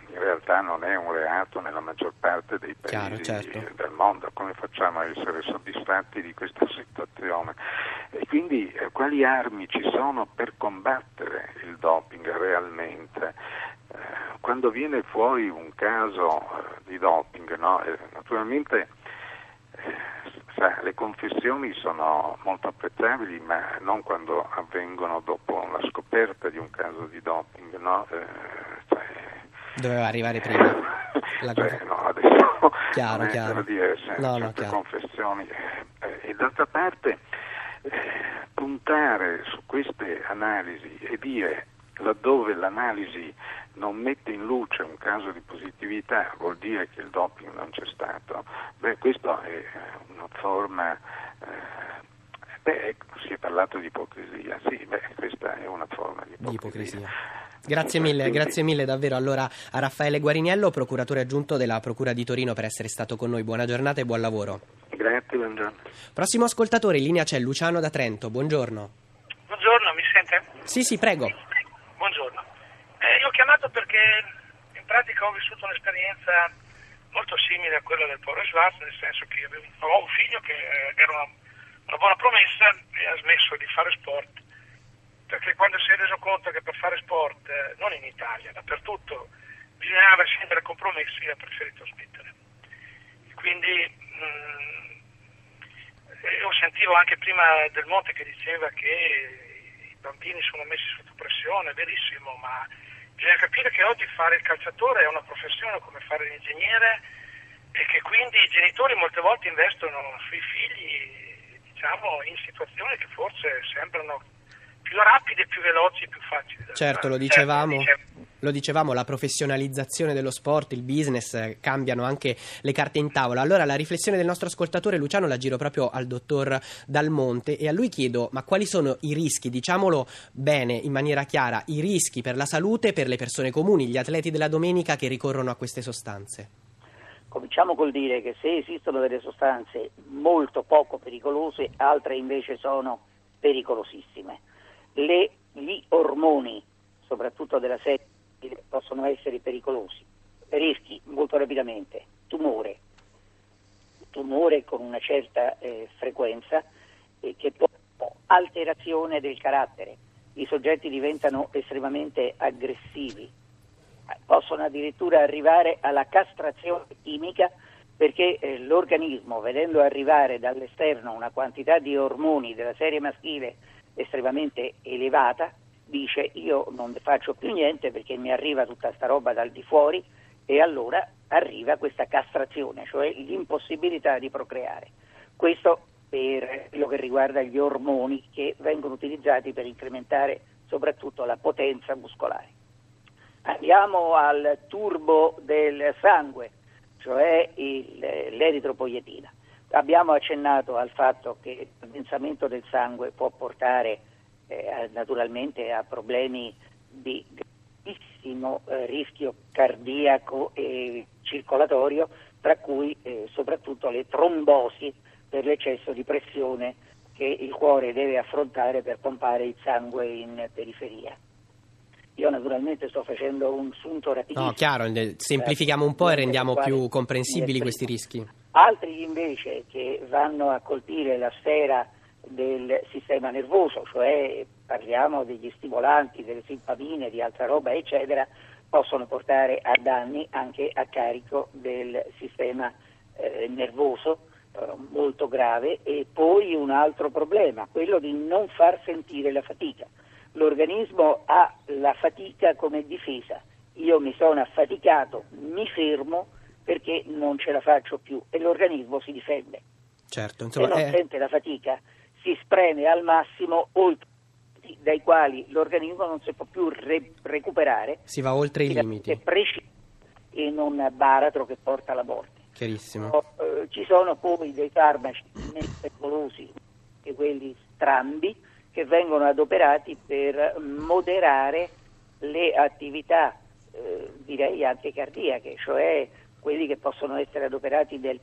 in realtà non è un reato nella maggior parte dei paesi Chiaro, certo. del mondo, come facciamo a essere soddisfatti di questa situazione? E quindi eh, quali armi ci sono per combattere il doping realmente? Eh, quando viene fuori un caso eh, di doping, no? Eh, naturalmente confessioni sono molto apprezzabili, ma non quando avvengono dopo la scoperta di un caso di doping, no? Eh, cioè, Doveva arrivare prima. [laughs] La Beh, no, adesso [laughs] Chiaro, non chiaro. dire se- No, no, certe chiaro. confessioni eh, e d'altra parte eh, puntare su queste analisi e dire laddove l'analisi non mette in luce un caso di positività vuol dire che il doping non c'è stato beh questa è una forma eh, beh si è parlato di ipocrisia sì beh questa è una forma di Di ipocrisia, ipocrisia. Grazie mille, grazie mille davvero allora a Raffaele Guariniello, procuratore aggiunto della Procura di Torino per essere stato con noi. Buona giornata e buon lavoro. grazie buongiorno Prossimo ascoltatore in linea c'è Luciano da Trento. Buongiorno. Buongiorno, mi sente? Sì, sì, prego. Buongiorno. Eh, io ho chiamato perché in pratica ho vissuto un'esperienza molto simile a quella del povero Schwarz, nel senso che avevo un figlio che eh, era una, una buona promessa e ha smesso di fare sport, perché quando si è reso conto che per fare sport, eh, non in Italia, dappertutto, bisognava scendere compromessi, ha preferito smettere. Quindi mh, eh, io sentivo anche prima Del Monte che diceva che i bambini sono messi sotto pressione, verissimo, ma bisogna capire che oggi fare il calciatore è una professione come fare l'ingegnere e che quindi i genitori molte volte investono sui figli diciamo, in situazioni che forse sembrano più rapide, più veloci, più facili. da Certo, fare. lo dicevamo. Certo, Lo dicevamo, la professionalizzazione dello sport, il business, eh, cambiano anche le carte in tavola. Allora la riflessione del nostro ascoltatore Luciano la giro proprio al dottor Dalmonte e a lui chiedo ma quali sono i rischi, diciamolo bene, in maniera chiara, i rischi per la salute per le persone comuni, gli atleti della domenica che ricorrono a queste sostanze? Cominciamo col dire che se esistono delle sostanze molto poco pericolose, altre invece sono pericolosissime. Le- gli ormoni, soprattutto della serie, possono essere pericolosi. Rischi molto rapidamente tumore, tumore con una certa eh, frequenza eh, che può alterazione del carattere. I soggetti diventano estremamente aggressivi, possono addirittura arrivare alla castrazione chimica perché eh, l'organismo, vedendo arrivare dall'esterno una quantità di ormoni della serie maschile estremamente elevata, dice io non faccio più niente perché mi arriva tutta sta roba dal di fuori e allora arriva questa castrazione, cioè l'impossibilità di procreare. Questo per quello che riguarda gli ormoni che vengono utilizzati per incrementare soprattutto la potenza muscolare. Andiamo al turbo del sangue, cioè il- l'eritropoietina. Abbiamo accennato al fatto che il condensamento del sangue può portare eh, naturalmente a problemi di grandissimo eh, rischio cardiaco e circolatorio, tra cui eh, soprattutto le trombosi per l'eccesso di pressione che il cuore deve affrontare per pompare il sangue in periferia. Io naturalmente sto facendo un sunto rapidissimo. No, chiaro, eh, semplifichiamo un po' e rendiamo più comprensibili questi rischi. Altri invece che vanno a colpire la sfera del sistema nervoso, cioè parliamo degli stimolanti, delle simpamine, di altra roba, eccetera, possono portare a danni anche a carico del sistema eh, nervoso eh, molto grave e poi un altro problema, quello di non far sentire la fatica. L'organismo ha la fatica come difesa. Io mi sono affaticato, mi fermo perché non ce la faccio più e l'organismo si difende. Certo, insomma, Se non è... sente la fatica, si spreme al massimo oltre dai quali l'organismo non si può più re- recuperare. Si va oltre i limiti. In un baratro che porta alla morte. Chiarissimo. Oh, eh, ci sono poi dei farmaci pericolosi che quelli strambi che vengono adoperati per moderare le attività, eh, direi anche cardiache, cioè quelli che possono essere adoperati nel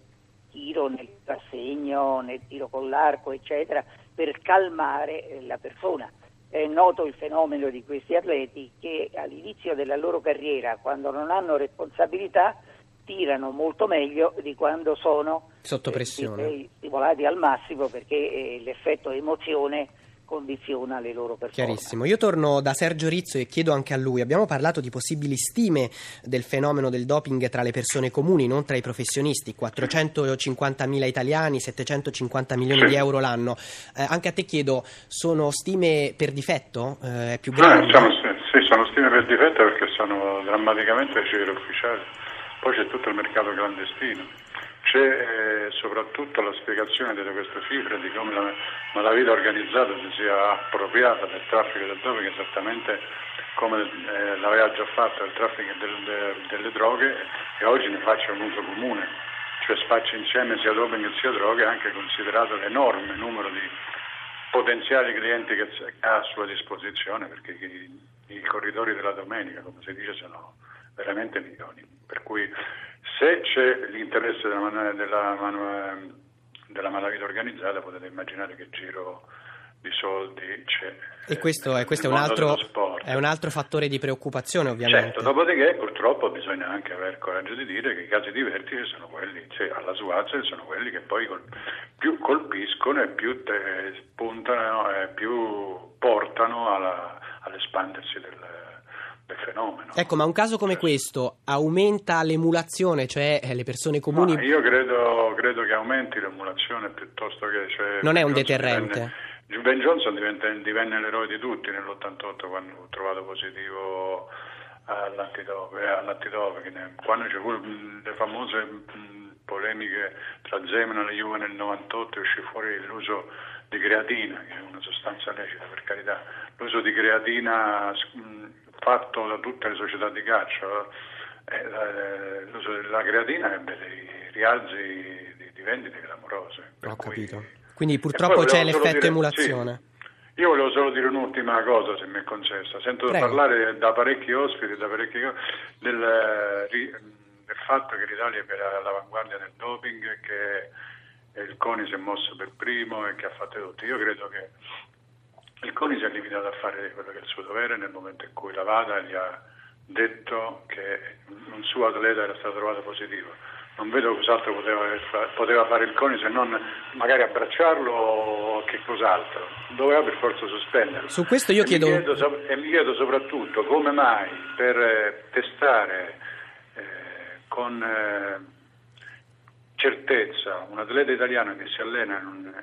tiro, nel assegno, nel tiro con l'arco, eccetera, per calmare eh, la persona. È noto il fenomeno di questi atleti che all'inizio della loro carriera, quando non hanno responsabilità, tirano molto meglio di quando sono sotto pressione, eh, stimolati al massimo perché eh, l'effetto emozione condiziona le loro performance. Chiarissimo. Io torno da Sergio Rizzo e chiedo anche a lui. Abbiamo parlato di possibili stime del fenomeno del doping tra le persone comuni, non tra i professionisti. 450.000 italiani, 750 milioni sì. di euro l'anno. Eh, anche a te chiedo, sono stime per difetto? Eh, è più grande? Eh, sono, sì, sono stime per difetto perché sono drammaticamente cifre ufficiali. Poi c'è tutto il mercato clandestino c'è eh, soprattutto la spiegazione di queste cifre, di come la malavita organizzata si sia appropriata del traffico del doping esattamente come eh, l'aveva già fatto del traffico del, de, delle droghe e oggi ne faccia un uso comune, cioè spaccia insieme sia doping sia droghe anche considerato l'enorme numero di potenziali clienti che ha a sua disposizione perché i, i corridori della domenica, come si dice, sono veramente milioni. Per cui se c'è l'interesse della, della, della malavita organizzata potete immaginare che giro di soldi c'è. E questo, è, questo è, un altro, è, un altro, fattore di preoccupazione ovviamente. Certo, dopodiché purtroppo bisogna anche avere coraggio di dire che i casi di vertice sono quelli, cioè alla Suazza sono quelli che poi col, più colpiscono e più te, spuntano e più portano alla, all'espandersi del, del fenomeno. Ecco, ma un caso come questo aumenta l'emulazione, cioè eh, le persone comuni... No, io credo, credo, che aumenti l'emulazione piuttosto che... Cioè, non è un deterrente. Divenne, ben Johnson divenne, divenne l'eroe di tutti nell'88 quando ho trovato positivo all'antidoping, quando ci furono le famose polemiche tra Zeman e Juve nel 98 uscì fuori l'uso di creatina, che è una sostanza lecita per carità, l'uso di creatina fatto da tutte le società di calcio, eh, l'uso della creatina ebbe dei rialzi di, di vendite clamorose. Ho capito. Quindi purtroppo c'è l'effetto dire, emulazione. Sì, io volevo solo dire un'ultima cosa, se mi è concessa. Sento Prego. parlare da parecchi ospiti da parecchi, del, del fatto che l'Italia è all'avanguardia del doping, che il CONI si è mosso per primo e che ha fatto tutto. Io credo che il CONI si è limitato a fare quello che è il suo dovere nel momento in cui la VADA gli ha detto che un suo atleta era stato trovato positivo. Non vedo cos'altro poteva, poteva fare il CONI se non magari abbracciarlo o che cos'altro. Doveva per forza sospenderlo. Su questo io e chiedo... Mi chiedo... E mi chiedo soprattutto come mai per eh, testare eh, con eh, certezza un atleta italiano che si allena in un,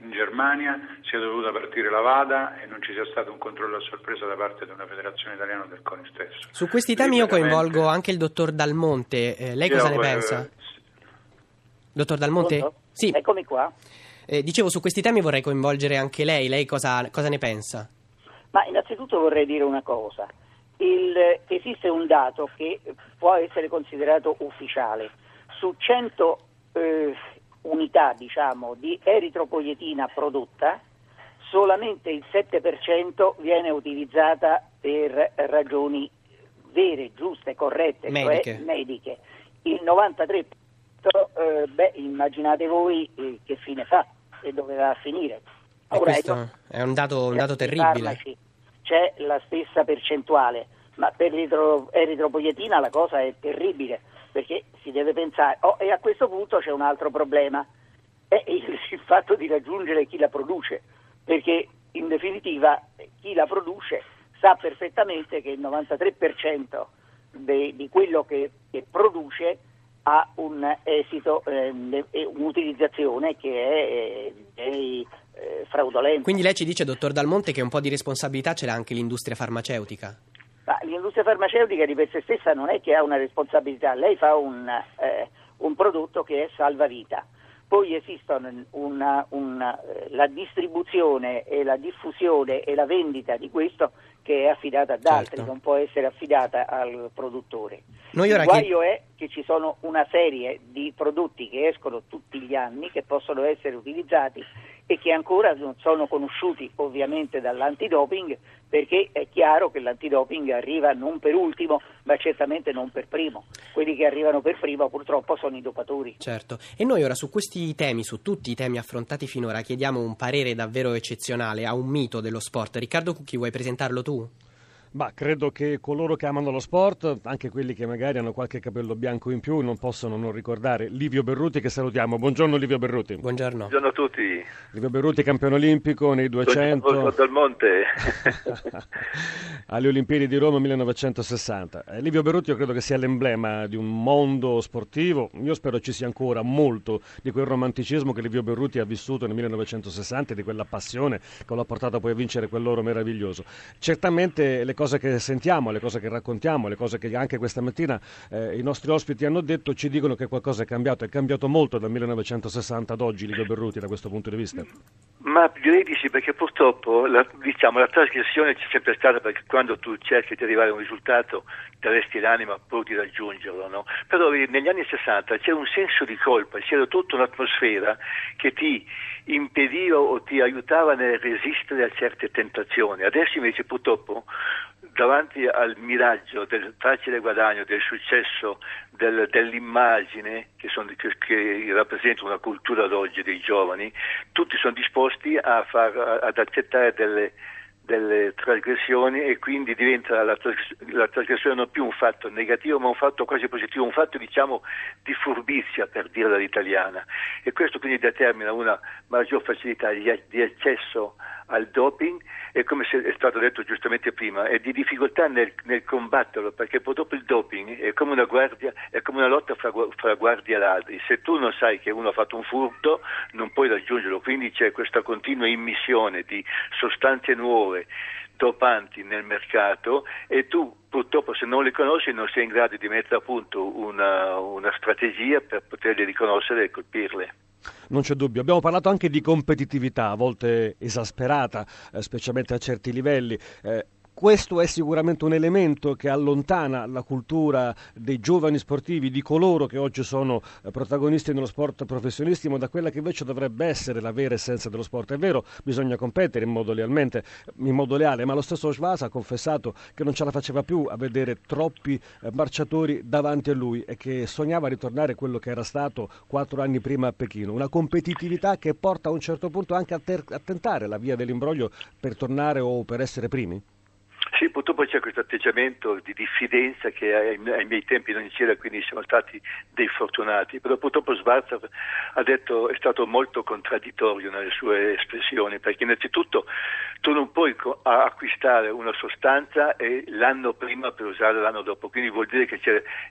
in Germania sia dovuta partire la VADA e non ci sia stato un controllo a sorpresa da parte di una federazione italiana del CONI stesso. Su questi temi io coinvolgo anche il dottor Dalmonte, eh, lei cosa ne pensa? Eh, dottor Dalmonte? Pronto? Sì. Eccomi qua. Eh, dicevo, su questi temi vorrei coinvolgere anche lei, lei cosa, cosa ne pensa? Ma innanzitutto vorrei dire una cosa. Il, esiste un dato che può essere considerato ufficiale. Su 100 eh, unità diciamo, di eritropoietina prodotta, solamente il 7% viene utilizzata per ragioni vere, giuste, corrette, mediche. cioè mediche. Il 93% eh, beh, immaginate voi eh, che fine fa e dove va a finire. Ora, questo è un dato, un dato terribile. Farmaci, c'è la stessa percentuale, ma per l'eritropoietina la cosa è terribile perché si deve pensare, oh, e a questo punto c'è un altro problema, è il, [laughs] il fatto di raggiungere chi la produce, perché in definitiva chi la produce sa perfettamente che il 93% de, di quello che, che produce ha un esito, eh, un'utilizzazione che è eh, eh, fraudolenta. Quindi lei ci dice, dottor Dalmonte, che un po' di responsabilità ce l'ha anche l'industria farmaceutica? Ma l'industria farmaceutica di per sé stessa non è che ha una responsabilità, lei fa un, eh, un prodotto che è salvavita. Poi esistono una, una, eh, la distribuzione e la diffusione e la vendita di questo che è affidata ad altri, certo. non può essere affidata al produttore. Il guaio che... è che ci sono una serie di prodotti che escono tutti gli anni che possono essere utilizzati e che ancora non sono conosciuti ovviamente dall'antidoping perché è chiaro che l'antidoping arriva non per ultimo ma certamente non per primo. Quelli che arrivano per primo purtroppo sono i dopatori. Certo, e noi ora su questi temi, su tutti i temi affrontati finora, chiediamo un parere davvero eccezionale a un mito dello sport. Riccardo Cucchi, vuoi presentarlo tu? Bah, credo che coloro che amano lo sport, anche quelli che magari hanno qualche capello bianco in più, non possono non ricordare Livio Berruti che salutiamo. Buongiorno Livio Berruti. Buongiorno. Buongiorno a tutti. Livio Berruti campione olimpico nei 200 dal Monte. [laughs] alle Olimpiadi di Roma 1960. Eh, Livio Berruti io credo che sia l'emblema di un mondo sportivo. Io spero ci sia ancora molto di quel romanticismo che Livio Berruti ha vissuto nel 1960 e di quella passione che lo ha portato poi a vincere quell'oro meraviglioso. Certamente le cose che sentiamo, le cose che raccontiamo, le cose che anche questa mattina eh, i nostri ospiti hanno detto ci dicono che qualcosa è cambiato. È cambiato molto dal 1960 ad oggi, Lido Berruti, da questo punto di vista? Ma direi di sì, perché purtroppo la, diciamo, la trasgressione c'è sempre stata perché quando tu cerchi di arrivare a un risultato ti resti l'anima pur di raggiungerlo. No? Però negli anni 60 c'era un senso di colpa, c'era tutta un'atmosfera che ti impediva o ti aiutava nel resistere a certe tentazioni. Adesso invece purtroppo davanti al miraggio del facile guadagno, del successo, del, dell'immagine che, sono, che, che, rappresenta una cultura d'oggi dei giovani, tutti sono disposti far, ad accettare delle, delle trasgressioni e quindi diventa la, trasgressione non più un fatto negativo ma un fatto quasi positivo, un fatto diciamo di furbizia per dirla all'italiana e questo quindi determina una maggior facilità di, di accesso al doping e come è stato detto giustamente prima, è di difficoltà nel, nel combatterlo perché purtroppo il doping è come una, guardia, è come una lotta fra, fra guardie e ladri, se tu non sai che uno ha fatto un furto non puoi raggiungerlo, quindi c'è questa continua immissione di sostanze nuove dopanti nel mercato e tu purtroppo se non le conosci non sei in grado di mettere a punto una, una strategia per poterle riconoscere e colpirle. Non c'è dubbio. Abbiamo parlato anche di competitività, a volte esasperata, eh, specialmente a certi livelli. Eh, questo è sicuramente un elemento che allontana la cultura dei giovani sportivi, di coloro che oggi sono eh, protagonisti nello sport professionistico, da quella che invece dovrebbe essere la vera essenza dello sport. È vero, bisogna competere in modo, in modo leale, ma lo stesso Schwaz ha confessato che non ce la faceva più a vedere troppi eh, marciatori davanti a lui e che sognava ritornare quello che era stato quattro anni prima a Pechino. Una competitività che porta a un certo punto anche a, ter- a tentare la via dell'imbroglio per tornare o per essere primi? Sì, purtroppo c'è questo atteggiamento di diffidenza che ai, miei tempi non c'era, quindi siamo stati dei fortunati. Però purtroppo Schwarzer ha detto, è stato molto contraddittorio nelle sue espressioni, perché innanzitutto tu non puoi acquistare una sostanza l'anno prima per usarla l'anno dopo, quindi vuol dire che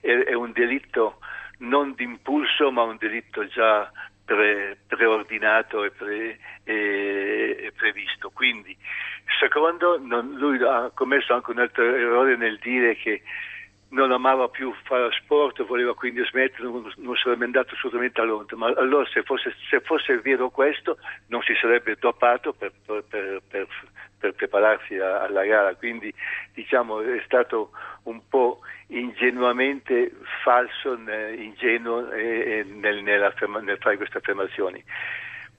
è, è un delitto non d'impulso ma un delitto già pre, preordinato e, pre, e, e, previsto. Quindi, secondo, non, lui ha commesso anche un altro errore nel dire che non amava più fare sport, voleva quindi smettere, non, non sarebbe andato assolutamente a Londra, ma allora se fosse, se fosse vero questo non si sarebbe dopato per, per, per, per prepararsi a, alla gara, quindi diciamo è stato un po' ingenuamente falso, ingenuo nel, nel, nel fare queste affermazioni.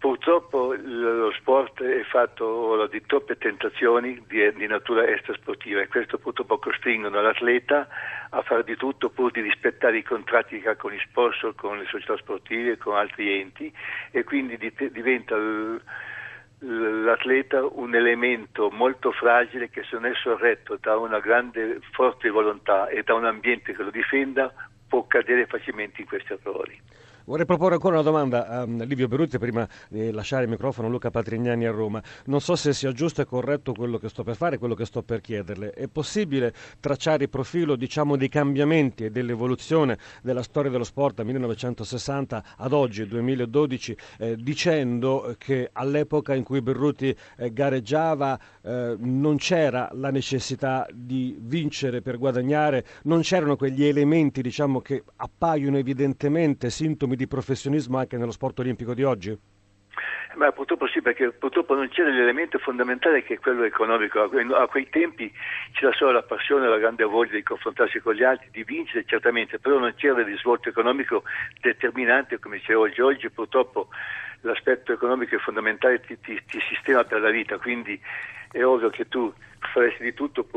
Purtroppo lo sport è fatto di troppe tentazioni di, di, natura extrasportiva e questo purtroppo costringono l'atleta a fare di tutto pur di rispettare i contratti che ha con gli sponsor, con le società sportive, con altri enti e quindi diventa l'atleta un elemento molto fragile che se non è sorretto da una grande forte volontà e da un ambiente che lo difenda può cadere facilmente in questi errori. Vorrei proporre ancora una domanda a Livio Beruti prima di lasciare il microfono a Luca Patrignani a Roma. Non so se sia giusto e corretto quello che sto per fare, quello che sto per chiederle. È possibile tracciare il profilo diciamo, dei cambiamenti e dell'evoluzione della storia dello sport da 1960 ad oggi, 2012, eh, dicendo che all'epoca in cui Berruti eh, gareggiava eh, non c'era la necessità di vincere per guadagnare, non c'erano quegli elementi diciamo, che appaiono evidentemente sintomi di professionismo anche nello sport olimpico di oggi? Ma purtroppo sì, perché purtroppo non c'era l'elemento fondamentale che è quello economico. A quei tempi c'era solo la passione, la grande voglia di confrontarsi con gli altri, di vincere certamente, però non c'era il risvolto economico determinante come c'è oggi. Oggi purtroppo l'aspetto economico è fondamentale, ti, ti, ti sistema per la vita, quindi è ovvio che tu faresti di tutto,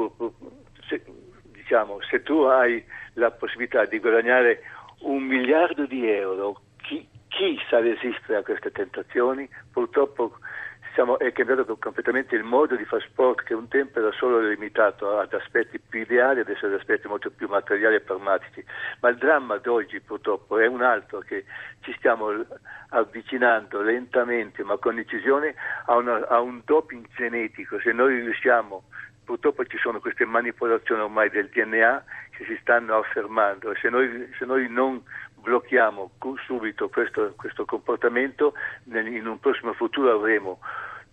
se, diciamo, se tu hai la possibilità di guadagnare un miliardo di euro, chi, chi sa resistere a queste tentazioni? Purtroppo siamo, è cambiato completamente il modo di fare sport che un tempo era solo limitato ad aspetti più ideali, adesso ad aspetti molto più materiali e pragmatici. Ma il dramma di oggi purtroppo è un altro che ci stiamo avvicinando lentamente ma con decisione a, una, a un doping genetico. Se noi riusciamo purtroppo ci sono queste manipolazioni ormai del DNA che si stanno affermando e se noi, se noi non blocchiamo subito questo, questo comportamento in un prossimo futuro avremo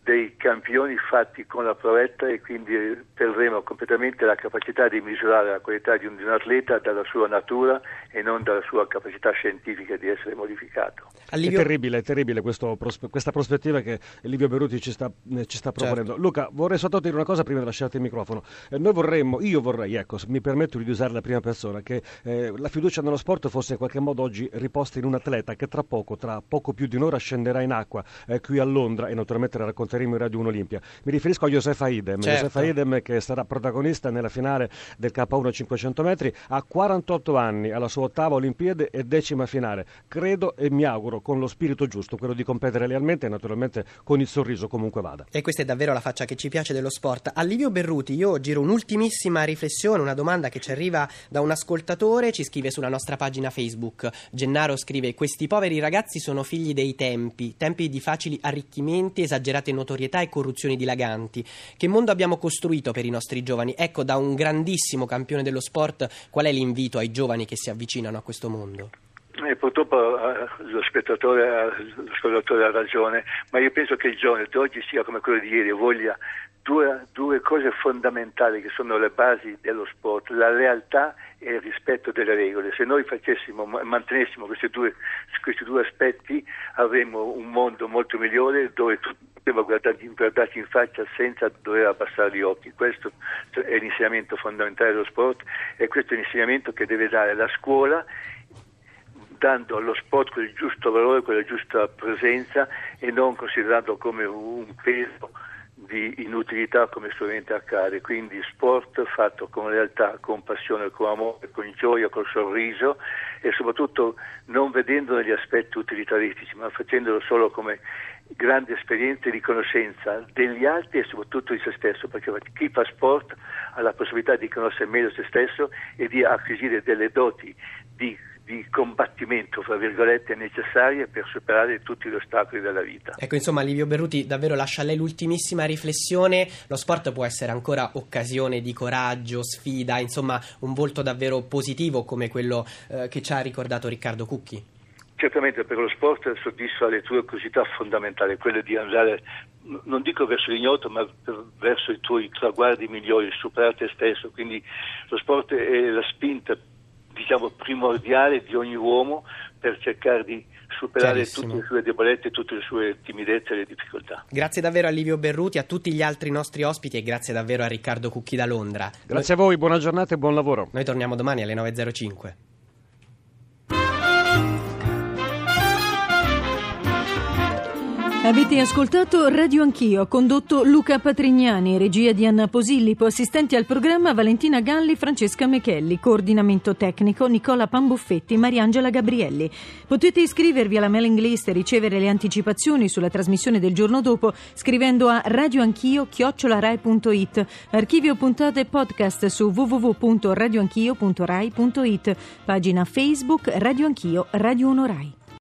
dei campioni fatti con la provetta e quindi perderemo completamente la capacità di misurare la qualità di un, di un, atleta dalla sua natura e non dalla sua capacità scientifica di essere modificato. Allivio... È terribile, è terribile questo, questa prospettiva che Livio Beruti ci sta, eh, ci sta proponendo. Certo. Luca, vorrei sottolineare una cosa prima di lasciarti il microfono. Eh, noi vorremmo, io vorrei, ecco, mi permetto di usare la prima persona, che eh, la fiducia nello sport fosse in qualche modo oggi riposta in un atleta che tra poco, tra poco più di un'ora scenderà in acqua eh, qui a Londra e naturalmente la racconterà racconteremo in Radio 1 Olimpia. Mi riferisco a Josefa Idem, certo. Josefa Idem che sarà protagonista nella finale del K1 500 metri, ha 48 anni, alla sua ottava Olimpiade e decima finale. Credo e mi auguro con lo spirito giusto, quello di competere lealmente e naturalmente con il sorriso comunque vada. E questa è davvero la faccia che ci piace dello sport. A Livio Berruti io giro un'ultimissima riflessione, una domanda che ci arriva da un ascoltatore, ci scrive sulla nostra pagina Facebook. Gennaro scrive: Questi poveri ragazzi sono figli dei tempi, tempi di facili arricchimenti, esagerate notorietà e corruzioni dilaganti. Che mondo abbiamo costruito per i nostri giovani? Ecco, da un grandissimo campione dello sport, qual è l'invito ai giovani che si avvicinano a questo mondo? Eh, purtroppo eh, lo spettatore, l'ascoltatore ha ragione, ma io penso che il giovane di oggi sia come quello di ieri, voglia due, due, cose fondamentali che sono le basi dello sport, la lealtà e il rispetto delle regole. Se noi facessimo, mantenessimo questi due, questi due aspetti avremmo un mondo molto migliore dove tutti potevano guardarci in faccia senza dover abbassare gli occhi. Questo è l'insegnamento fondamentale dello sport e questo è l'insegnamento che deve dare la scuola dando allo sport quel giusto valore, quella giusta presenza e non considerando come un peso di inutilità come sovente accade, quindi sport fatto con realtà, con passione, con amore, con gioia, col sorriso e soprattutto non vedendo gli aspetti utilitaristici, ma facendolo solo come grandi esperienze di conoscenza degli altri e soprattutto di se stesso, perché chi fa sport ha la possibilità di conoscere meglio se stesso e di acquisire delle doti di di combattimento, fra virgolette, necessarie per superare tutti gli ostacoli della vita. Ecco, insomma, Livio Berruti davvero lascia a lei l'ultimissima riflessione. Lo sport può essere ancora occasione di coraggio, sfida, insomma, un volto davvero positivo come quello eh, che ci ha ricordato Riccardo Cucchi. Certamente per lo sport soddisfa le tue curiosità fondamentali, quelle di andare, non dico verso l'ignoto, ma verso i tuoi traguardi migliori, superare te stesso. Quindi lo sport è la spinta diciamo, primordiale di ogni uomo per cercare di superare tutte le sue debolezze, tutte le sue timidezze e le difficoltà. Grazie davvero a Livio Berruti, a tutti gli altri nostri ospiti e grazie davvero a Riccardo Cucchi da Londra. Grazie Noi... a voi, buona giornata e buon lavoro. Noi torniamo domani alle 9.05. Avete ascoltato Radio Anch'io, condotto Luca Patrignani, regia di Anna Posillipo, assistenti al programma Valentina Galli, Francesca Mechelli, coordinamento tecnico Nicola Pambuffetti, Mariangela Gabrielli. Potete iscrivervi alla mailing list e ricevere le anticipazioni sulla trasmissione del giorno dopo scrivendo a radioanchio.it. Archivio puntate e podcast su www.radioanchio.rai.it. Pagina Facebook Radio Anch'io, Radio 1 Rai.